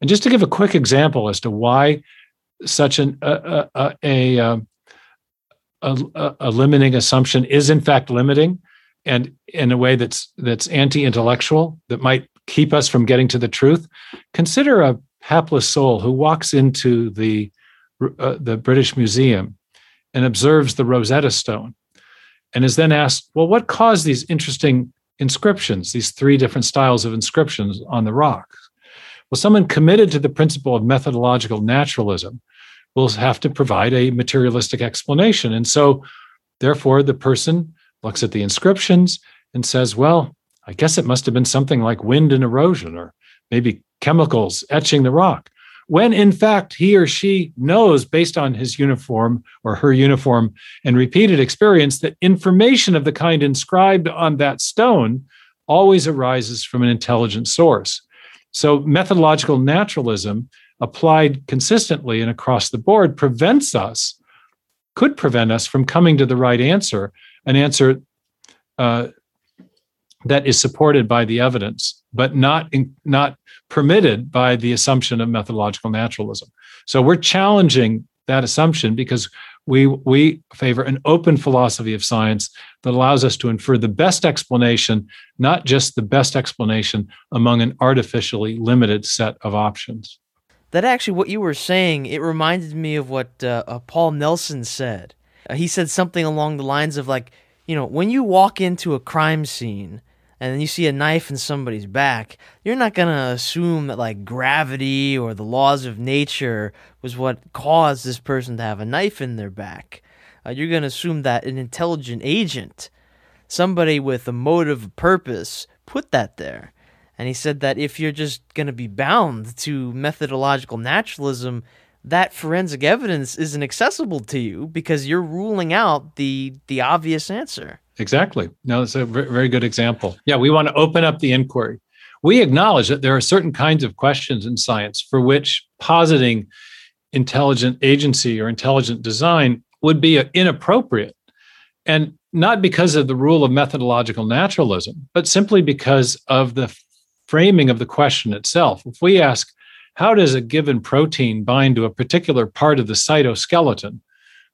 And just to give a quick example as to why such an, a, a, a, um, a, a limiting assumption is in fact limiting and in a way that's that's anti-intellectual that might keep us from getting to the truth consider a hapless soul who walks into the uh, the british museum and observes the rosetta stone and is then asked well what caused these interesting inscriptions these three different styles of inscriptions on the rock well, someone committed to the principle of methodological naturalism will have to provide a materialistic explanation. And so, therefore, the person looks at the inscriptions and says, well, I guess it must have been something like wind and erosion, or maybe chemicals etching the rock. When in fact, he or she knows, based on his uniform or her uniform and repeated experience, that information of the kind inscribed on that stone always arises from an intelligent source. So, methodological naturalism applied consistently and across the board prevents us, could prevent us from coming to the right answer, an answer uh, that is supported by the evidence, but not in, not permitted by the assumption of methodological naturalism. So we're challenging that assumption because we we favor an open philosophy of science that allows us to infer the best explanation, not just the best explanation among an artificially limited set of options. That actually, what you were saying, it reminded me of what uh, uh, Paul Nelson said. Uh, he said something along the lines of like, you know, when you walk into a crime scene and you see a knife in somebody's back, you're not going to assume that like gravity or the laws of nature was what caused this person to have a knife in their back. Uh, you're going to assume that an intelligent agent, somebody with a motive purpose, put that there. And he said that if you're just going to be bound to methodological naturalism, that forensic evidence isn't accessible to you because you're ruling out the the obvious answer. Exactly. No, it's a very good example. Yeah, we want to open up the inquiry. We acknowledge that there are certain kinds of questions in science for which positing intelligent agency or intelligent design would be uh, inappropriate. And not because of the rule of methodological naturalism, but simply because of the framing of the question itself. If we ask, how does a given protein bind to a particular part of the cytoskeleton?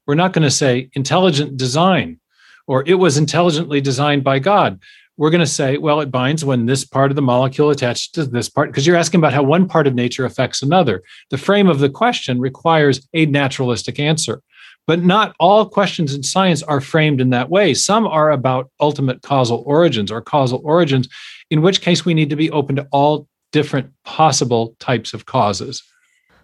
We're not going to say intelligent design or it was intelligently designed by God. We're going to say, well, it binds when this part of the molecule attaches to this part, because you're asking about how one part of nature affects another. The frame of the question requires a naturalistic answer. But not all questions in science are framed in that way. Some are about ultimate causal origins or causal origins, in which case we need to be open to all different possible types of causes.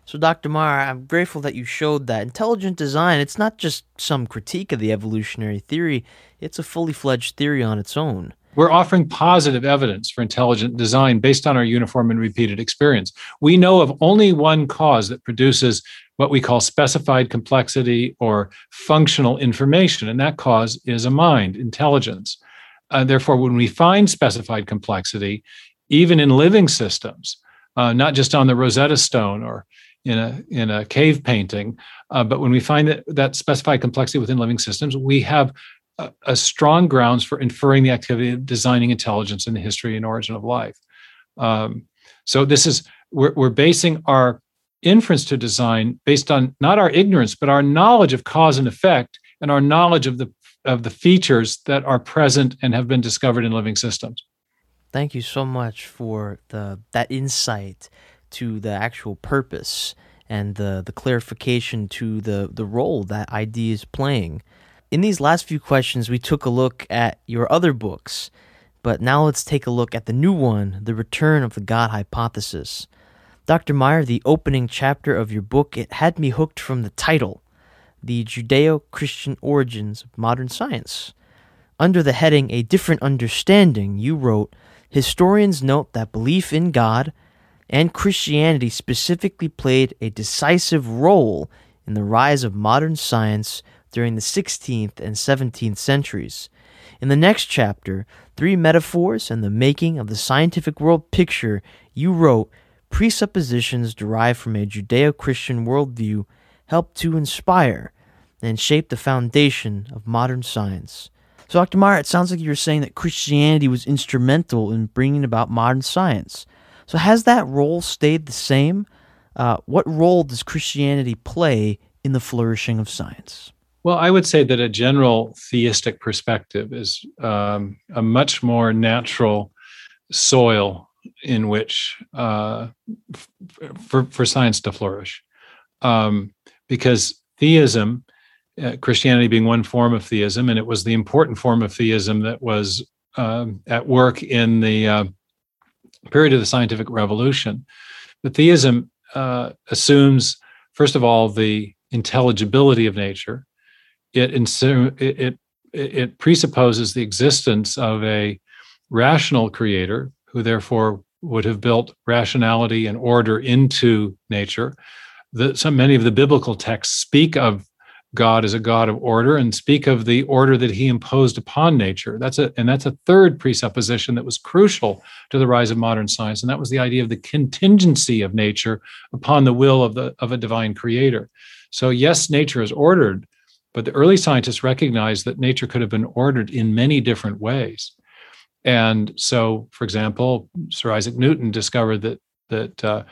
So, Dr. Meyer, I'm grateful that you showed that intelligent design, it's not just some critique of the evolutionary theory, it's a fully fledged theory on its own. We're offering positive evidence for intelligent design based on our uniform and repeated experience. We know of only one cause that produces what we call specified complexity or functional information, and that cause is a mind, intelligence. Uh, therefore, when we find specified complexity, even in living systems, uh, not just on the Rosetta Stone or in a in a cave painting. Uh, but when we find that, that specified complexity within living systems, we have a, a, strong grounds for inferring the activity of designing intelligence in the history and origin of life. Um, so this is we're, we're basing our inference to design based on not our ignorance, but our knowledge of cause and effect and our knowledge of the of the features that are present and have been discovered in living systems. Thank you so much for the that insight to the actual purpose and the, the clarification to the, the role that ID is playing. In these last few questions, we took a look at your other books, but now let's take a look at the new one, The Return of the God Hypothesis. Dr. Meyer, the opening chapter of your book, it had me hooked from the title, The Judeo Christian Origins of Modern Science. Under the heading A Different Understanding, you wrote, Historians note that belief in God and Christianity specifically played a decisive role in the rise of modern science during the 16th and 17th centuries. In the next chapter, Three Metaphors and the Making of the Scientific World Picture, you wrote, Presuppositions derived from a Judeo Christian worldview help to inspire and shape the foundation of modern science. So, Dr. Meyer, it sounds like you're saying that Christianity was instrumental in bringing about modern science. So has that role stayed the same? Uh, what role does Christianity play in the flourishing of science? Well, I would say that a general theistic perspective is um, a much more natural soil in which uh, f- for, for science to flourish. Um, because theism, uh, Christianity being one form of theism, and it was the important form of theism that was um, at work in the uh, period of the scientific revolution. But theism uh, assumes, first of all, the intelligibility of nature. It, it, it, it presupposes the existence of a rational creator who therefore would have built rationality and order into nature. The, so many of the biblical texts speak of God as a God of order and speak of the order that he imposed upon nature. That's a and that's a third presupposition that was crucial to the rise of modern science, and that was the idea of the contingency of nature upon the will of the of a divine creator. So yes, nature is ordered, but the early scientists recognized that nature could have been ordered in many different ways. And so, for example, Sir Isaac Newton discovered that that uh,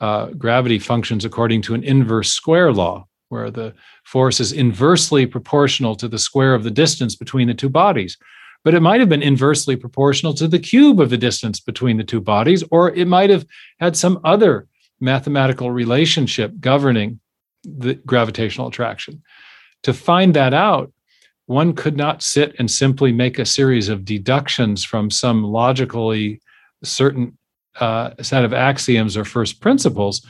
uh, gravity functions according to an inverse square law, where the force is inversely proportional to the square of the distance between the two bodies. But it might have been inversely proportional to the cube of the distance between the two bodies, or it might have had some other mathematical relationship governing the gravitational attraction. To find that out, one could not sit and simply make a series of deductions from some logically certain uh, set of axioms or first principles.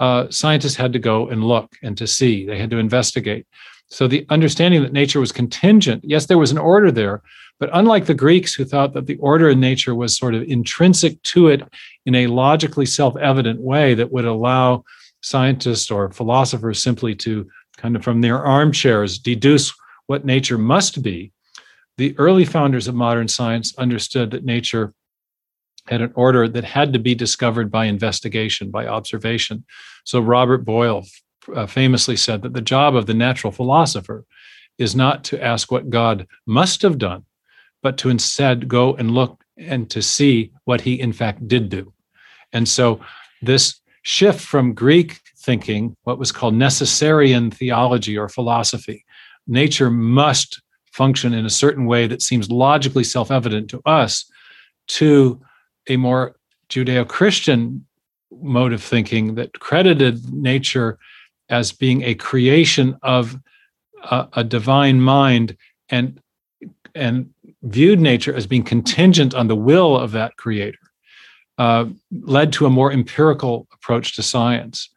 Uh, scientists had to go and look and to see, they had to investigate. So the understanding that nature was contingent, yes, there was an order there, but unlike the Greeks who thought that the order in nature was sort of intrinsic to it in a logically self evident way that would allow scientists or philosophers simply to kind of from their armchairs deduce what nature must be, the early founders of modern science understood that nature had an order that had to be discovered by investigation, by observation. So Robert Boyle uh, famously said that the job of the natural philosopher is not to ask what God must have done, but to instead go and look and to see what he in fact did do. And so this shift from Greek thinking, what was called necessarian theology or philosophy. Nature must function in a certain way that seems logically self evident to us, to a more Judeo Christian mode of thinking that credited nature as being a creation of a, a divine mind and and viewed nature as being contingent on the will of that creator uh, led to a more empirical approach to science.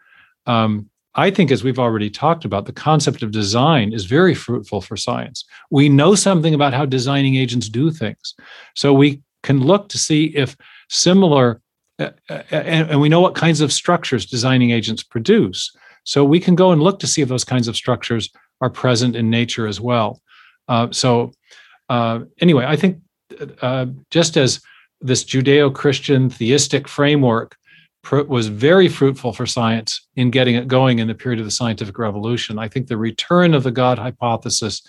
Um, I think, as we've already talked about, the concept of design is very fruitful for science. We know something about how designing agents do things. So we can look to see if similar, uh, uh and, we know what kinds of structures designing agents produce. So we can go and look to see if those kinds of structures are present in nature as well. Uh, so, uh, anyway, I think uh, just as this Judeo Christian theistic framework was very fruitful for science in getting it going in the period of the scientific revolution. I think the return of the God hypothesis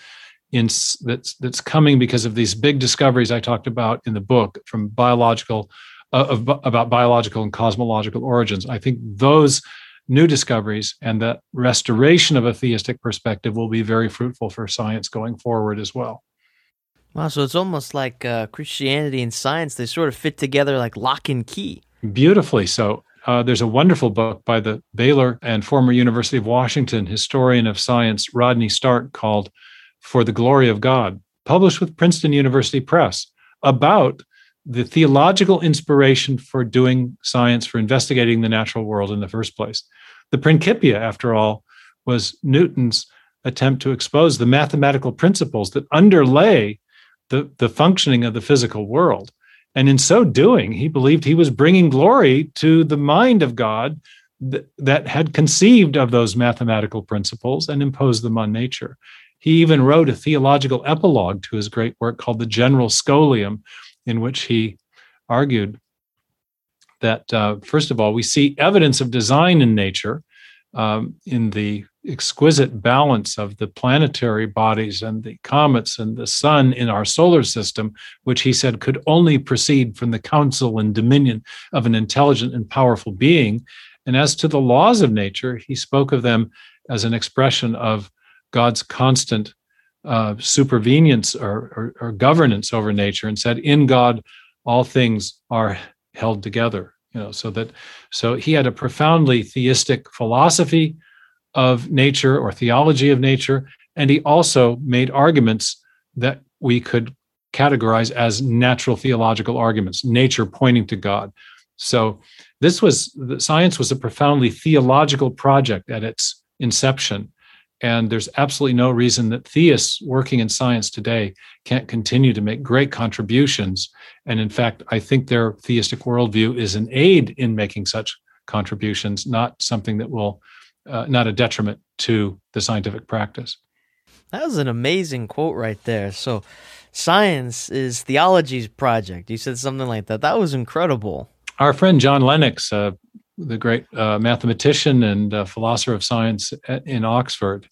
in, that's, that's coming because of these big discoveries I talked about in the book from biological, uh, of, about biological and cosmological origins. I think those new discoveries and the restoration of a theistic perspective will be very fruitful for science going forward as well. Wow, so it's almost like uh, Christianity and science, they sort of fit together like lock and key. Beautifully so. Uh, there's a wonderful book by the Baylor and former University of Washington historian of science, Rodney Stark, called For the Glory of God, published with Princeton University Press, about the theological inspiration for doing science, for investigating the natural world in the first place. The Principia, after all, was Newton's attempt to expose the mathematical principles that underlay the, the functioning of the physical world. And in so doing, he believed he was bringing glory to the mind of God th- that had conceived of those mathematical principles and imposed them on nature. He even wrote a theological epilogue to his great work called the General Scholium, in which he argued that, uh, first of all, we see evidence of design in nature um, in the exquisite balance of the planetary bodies and the comets and the sun in our solar system, which he said could only proceed from the counsel and dominion of an intelligent and powerful being. And as to the laws of nature, he spoke of them as an expression of God's constant uh, supervenience or, or, or governance over nature and said, In God, all things are held together you know so that so he had a profoundly theistic philosophy of nature or theology of nature and he also made arguments that we could categorize as natural theological arguments nature pointing to god. So this was science was a profoundly theological project at its inception and there's absolutely no reason that theists working in science today can't continue to make great contributions. And in fact, I think their theistic worldview is an aid in making such contributions, not something that will uh, not a detriment to the scientific practice. That was an amazing quote right there. So, science is theology's project. You said something like that. That was incredible. Our friend John Lennox, uh, the great uh, mathematician and uh, philosopher of science at, in Oxford,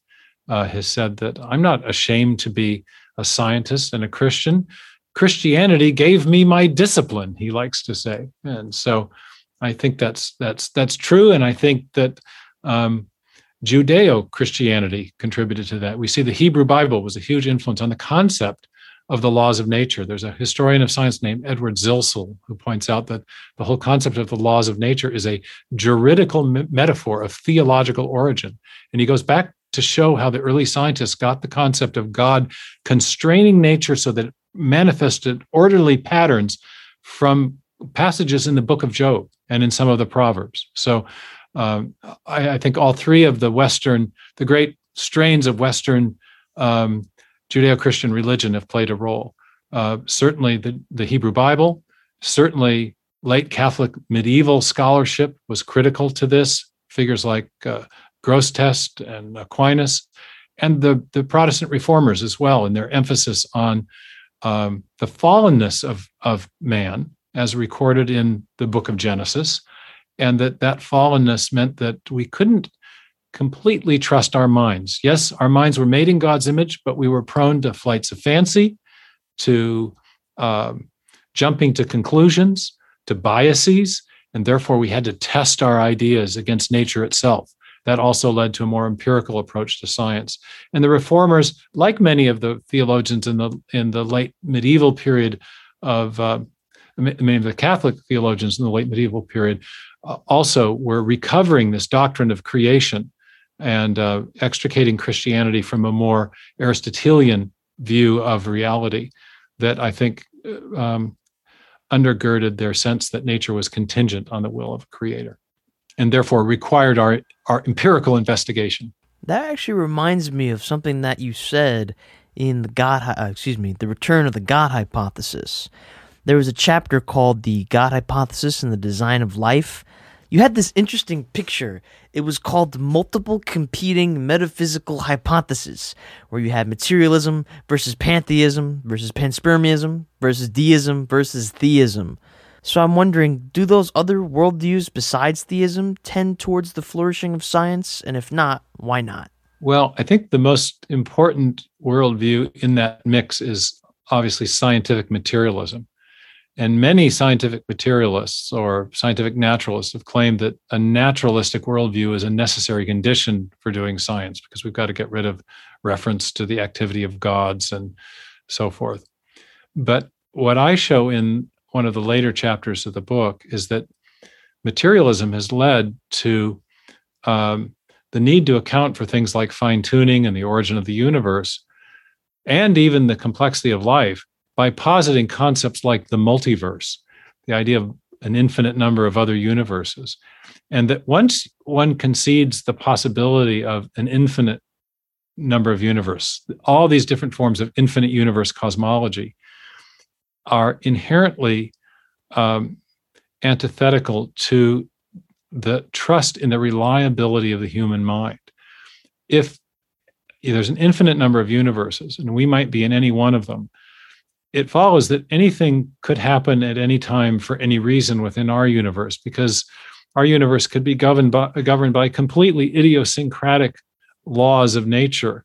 uh, has said that I'm not ashamed to be a scientist and a Christian. Christianity gave me my discipline, he likes to say, and so I think that's that's that's true, and I think that um, Judeo Christianity contributed to that. We see the Hebrew Bible was a huge influence on the concept of the laws of nature. There's a historian of science named Edward Zilsel who points out that the whole concept of the laws of nature is a juridical me- metaphor of theological origin. And he goes back to show how the early scientists got the concept of God constraining nature so that it manifested orderly patterns from passages in the book of Job and in some of the Proverbs. So um, I, I, think all three of the Western, the great strains of Western um, Judeo Christian religion have played a role. Uh, certainly the, the Hebrew Bible, certainly late Catholic medieval scholarship was critical to this. Figures like uh, Grosseteste and Aquinas, and the, the Protestant reformers as well, in their emphasis on um, the fallenness of, of man as recorded in the book of Genesis, and that that fallenness meant that we couldn't completely trust our minds. Yes, our minds were made in God's image, but we were prone to flights of fancy, to um, jumping to conclusions, to biases, and therefore we had to test our ideas against nature itself. That also led to a more empirical approach to science. And the reformers, like many of the theologians in the in the late medieval period of uh, many of the Catholic theologians in the late medieval period, uh, also were recovering this doctrine of creation and uh, extricating Christianity from a more Aristotelian view of reality that I think uh, um, undergirded their sense that nature was contingent on the will of a creator and therefore required our, our empirical investigation. That actually reminds me of something that you said in the God, uh, excuse me, the return of the God hypothesis. There was a chapter called the God hypothesis and the design of life you had this interesting picture. It was called multiple competing metaphysical hypotheses, where you had materialism versus pantheism versus panspermism versus deism versus theism. So I'm wondering, do those other worldviews besides theism tend towards the flourishing of science? And if not, why not? Well, I think the most important worldview in that mix is obviously scientific materialism. And many scientific materialists or scientific naturalists have claimed that a naturalistic worldview is a necessary condition for doing science because we've got to get rid of reference to the activity of gods and so forth. But what I show in one of the later chapters of the book is that materialism has led to um, the need to account for things like fine tuning and the origin of the universe and even the complexity of life by positing concepts like the multiverse, the idea of an infinite number of other universes. And that once one concedes the possibility of an infinite number of universe, all these different forms of infinite universe cosmology are inherently um, antithetical to the trust in the reliability of the human mind. If there's an infinite number of universes, and we might be in any one of them, it follows that anything could happen at any time for any reason within our universe because our universe could be governed by, governed by completely idiosyncratic laws of nature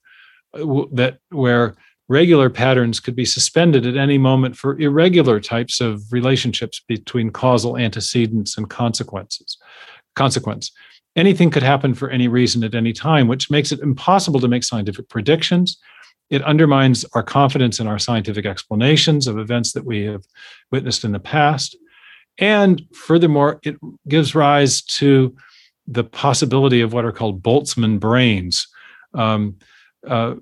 uh, that where regular patterns could be suspended at any moment for irregular types of relationships between causal antecedents and consequences consequence. Anything could happen for any reason at any time which makes it impossible to make scientific predictions it undermines our confidence in our scientific explanations of events that we have witnessed in the past. And furthermore, it gives rise to the possibility of what are called Boltzmann brains, um, uh,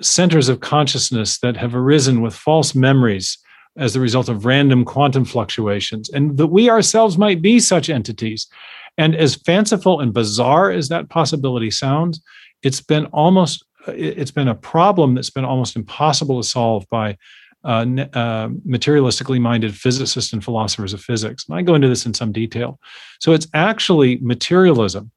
centers of consciousness that have arisen with false memories as the result of random quantum fluctuations, and that we ourselves might be such entities. And as fanciful and bizarre as that possibility sounds, it's been almost it's been a problem that's been almost impossible to solve by uh, uh, materialistically minded physicists and philosophers of physics. And I go into this in some detail. So it's actually materialism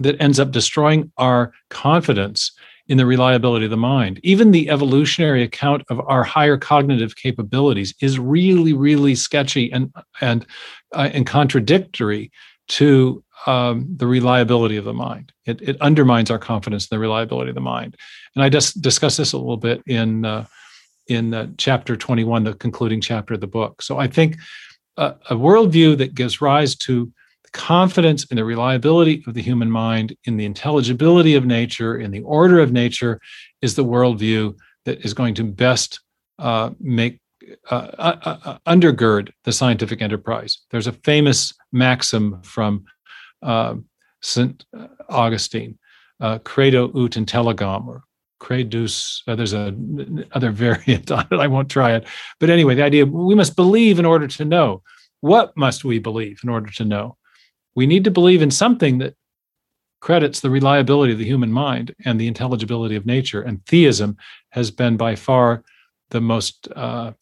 that ends up destroying our confidence in the reliability of the mind. Even the evolutionary account of our higher cognitive capabilities is really, really sketchy and and uh, and contradictory to um, the reliability of the mind. It, it undermines our confidence in the reliability of the mind. And I just discuss this a little bit in uh, in uh, chapter 21, the concluding chapter of the book. So I think a, a worldview that gives rise to confidence in the reliability of the human mind, in the intelligibility of nature, in the order of nature, is the worldview that is going to best uh, make uh, uh, uh undergird the scientific enterprise. There's a famous maxim from uh, St. Augustine, uh, credo ut intelligam, or credus. Uh, there's a other variant on it. I won't try it. But anyway, the idea we must believe in order to know. What must we believe in order to know? We need to believe in something that credits the reliability of the human mind and the intelligibility of nature. And theism has been by far the most uh,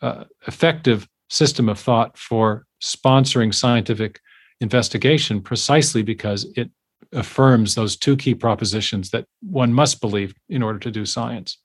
uh, effective system of thought for sponsoring scientific investigation precisely because it affirms those two key propositions that one must believe in order to do science.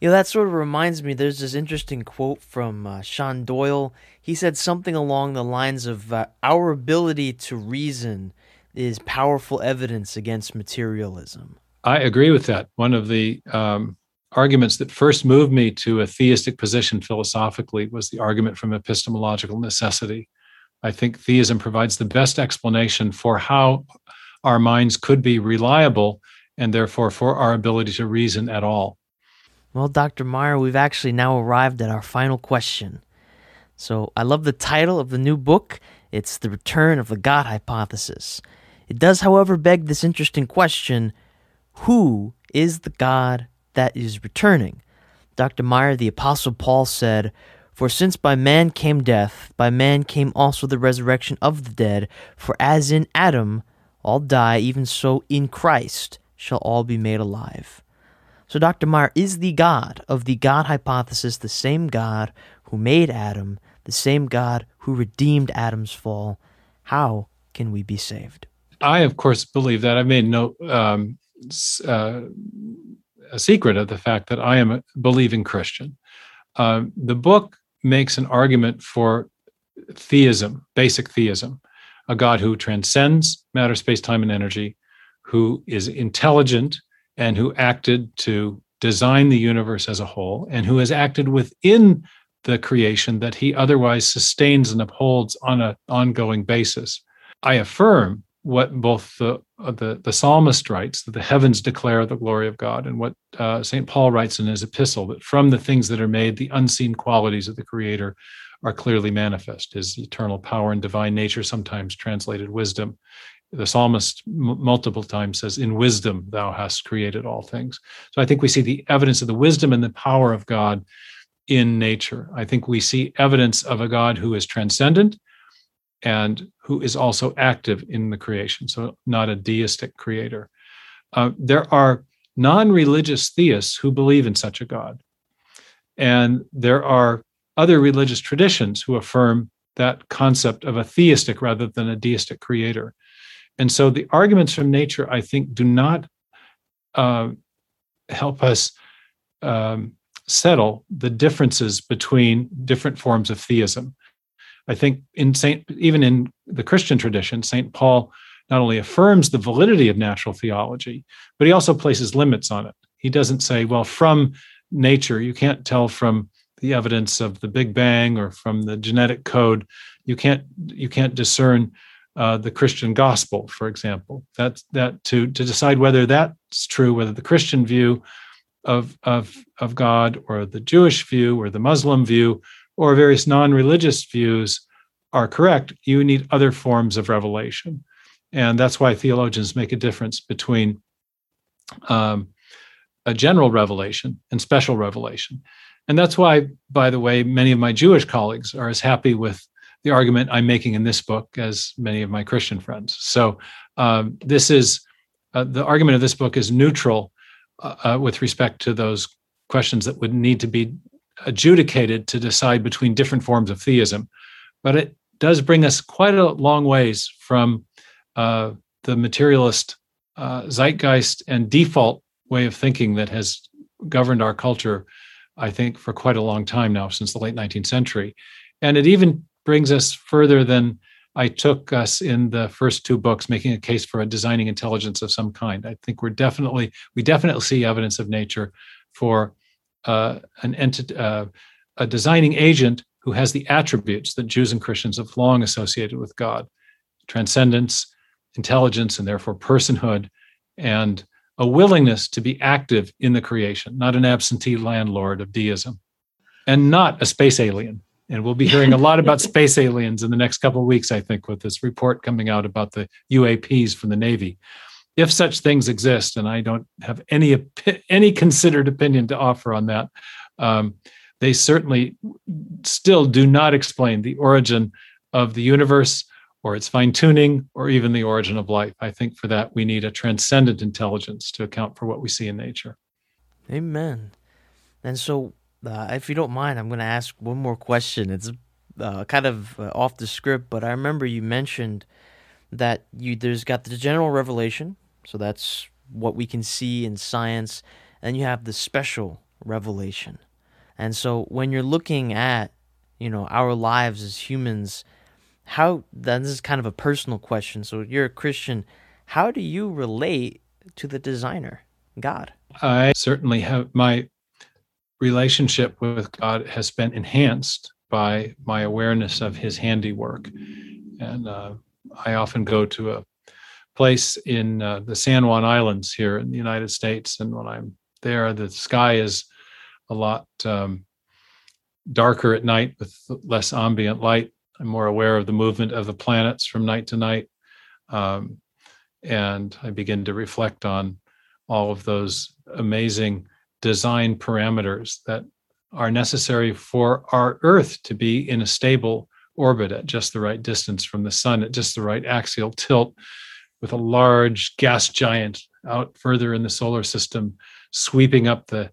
You know, that sort of reminds me, there's this interesting quote from uh, Sean Doyle. He said something along the lines of uh, Our ability to reason is powerful evidence against materialism. I agree with that. One of the um, arguments that first moved me to a theistic position philosophically was the argument from epistemological necessity. I think theism provides the best explanation for how our minds could be reliable and therefore for our ability to reason at all. Well, Dr. Meyer, we've actually now arrived at our final question. So I love the title of the new book. It's The Return of the God Hypothesis. It does, however, beg this interesting question Who is the God that is returning? Dr. Meyer, the Apostle Paul said, For since by man came death, by man came also the resurrection of the dead, for as in Adam all die, even so in Christ shall all be made alive. So, Dr. Meyer, is the God of the God hypothesis the same God who made Adam, the same God who redeemed Adam's fall? How can we be saved? I, of course, believe that. I've made no um, uh, a secret of the fact that I am a believing Christian. Uh, the book makes an argument for theism, basic theism, a God who transcends matter, space, time, and energy, who is intelligent and who acted to design the universe as a whole and who has acted within the creation that he otherwise sustains and upholds on an ongoing basis. I affirm what both the, the, the psalmist writes that the heavens declare the glory of God, and what uh, St. Paul writes in his epistle that from the things that are made, the unseen qualities of the Creator are clearly manifest his eternal power and divine nature, sometimes translated wisdom, the psalmist m- multiple times says, In wisdom thou hast created all things. So I think we see the evidence of the wisdom and the power of God in nature. I think we see evidence of a God who is transcendent and who is also active in the creation, so not a deistic creator. Uh, there are non religious theists who believe in such a God. And there are other religious traditions who affirm that concept of a theistic rather than a deistic creator. And so the arguments from nature, I think, do not uh, help us um, settle the differences between different forms of theism. I think in Saint, even in the Christian tradition, Saint Paul not only affirms the validity of natural theology, but he also places limits on it. He doesn't say, well, from nature, you can't tell from the evidence of the Big Bang or from the genetic code, you can't you can't discern uh, the Christian gospel, for example. That that to to decide whether that's true, whether the Christian view of of of God or the Jewish view or the Muslim view or various non-religious views are correct, you need other forms of revelation, and that's why theologians make a difference between um, a general revelation and special revelation. And that's why, by the way, many of my Jewish colleagues are as happy with the argument I'm making in this book as many of my Christian friends. So um, this is uh, the argument of this book is neutral uh, uh, with respect to those questions that would need to be adjudicated to decide between different forms of theism. But it does bring us quite a long ways from uh, the materialist uh, zeitgeist and default way of thinking that has governed our culture, I think, for quite a long time now, since the late 19th century. And it even brings us further than I took us in the first two books, making a case for a designing intelligence of some kind. I think we're definitely, we definitely see evidence of nature for uh, an entity, uh, a designing agent who has the attributes that Jews and Christians have long associated with God transcendence, intelligence, and therefore personhood, and a willingness to be active in the creation, not an absentee landlord of deism, and not a space alien. And we'll be hearing a lot about space aliens in the next couple of weeks, I think, with this report coming out about the UAPs from the Navy. If such things exist, and I don't have any any considered opinion to offer on that, um, they certainly still do not explain the origin of the universe or its fine tuning or even the origin of life. I think for that we need a transcendent intelligence to account for what we see in nature. Amen. And so, uh, if you don't mind, I'm going to ask one more question. It's uh, kind of uh, off the script, but I remember you mentioned that you there's got the general revelation, so that's what we can see in science, and you have the special revelation. And so when you're looking at, you know, our lives as humans, how then this is kind of a personal question. So you're a Christian. How do you relate to the designer, God? I certainly have my relationship with God has been enhanced by my awareness of his handiwork. And uh, I often go to a place in uh, the San Juan Islands here in the United States. And when I'm there, the sky is a lot um, darker at night with less ambient light. I'm more aware of the movement of the planets from night to night. Um, and I begin to reflect on all of those amazing design parameters that are necessary for our Earth to be in a stable orbit at just the right distance from the sun, at just the right axial tilt, with a large gas giant out further in the solar system, sweeping up the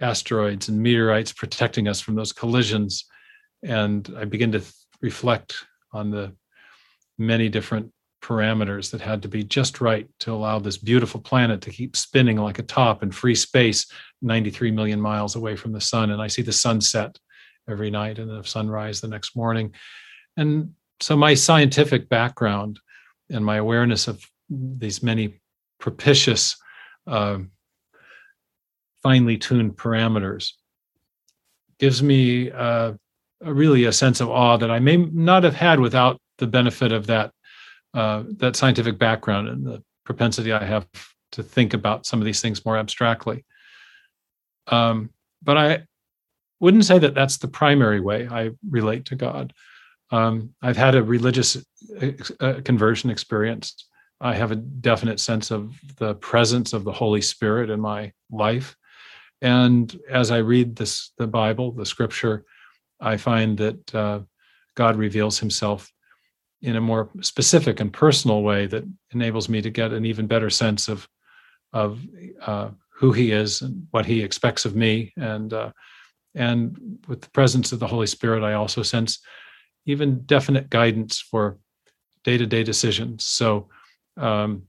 asteroids and meteorites protecting us from those collisions. And I begin to th- reflect on the many different parameters that had to be just right to allow this beautiful planet to keep spinning like a top in free space 93 million miles away from the sun and i see the sunset every night and the sunrise the next morning and so my scientific background and my awareness of these many propitious uh, finely tuned parameters gives me uh, really a sense of awe that I may not have had without the benefit of that uh, that scientific background and the propensity I have to think about some of these things more abstractly. Um, but I wouldn't say that that's the primary way I relate to God. Um, I've had a religious uh, conversion experience. I have a definite sense of the presence of the Holy Spirit in my life. And as I read this, the Bible, the Scripture, I find that uh, God reveals Himself in a more specific and personal way that enables me to get an even better sense of of uh, who He is and what He expects of me. And uh, and with the presence of the Holy Spirit, I also sense even definite guidance for day to day decisions. So um,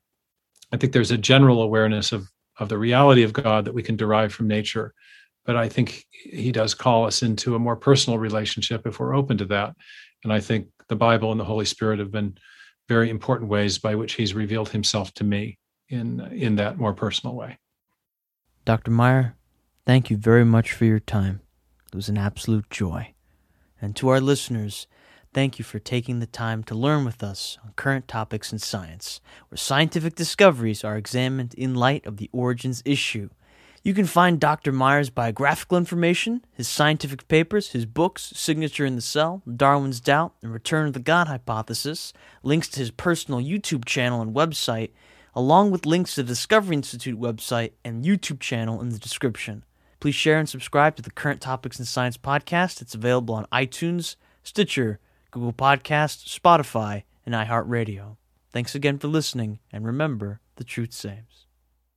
I think there's a general awareness of of the reality of God that we can derive from nature. But I think he does call us into a more personal relationship if we're open to that. And I think the Bible and the Holy Spirit have been very important ways by which he's revealed himself to me in in that more personal way. Dr. Meyer, thank you very much for your time. It was an absolute joy. And to our listeners, Thank you for taking the time to learn with us on current topics in science, where scientific discoveries are examined in light of the origins issue. You can find Dr. Meyer's biographical information, his scientific papers, his books, Signature in the Cell, Darwin's Doubt, and Return of the God Hypothesis, links to his personal YouTube channel and website, along with links to the Discovery Institute website and YouTube channel in the description. Please share and subscribe to the Current Topics in Science podcast. It's available on iTunes, Stitcher, Google Podcast, Spotify, and iHeartRadio. Thanks again for listening, and remember, the truth saves.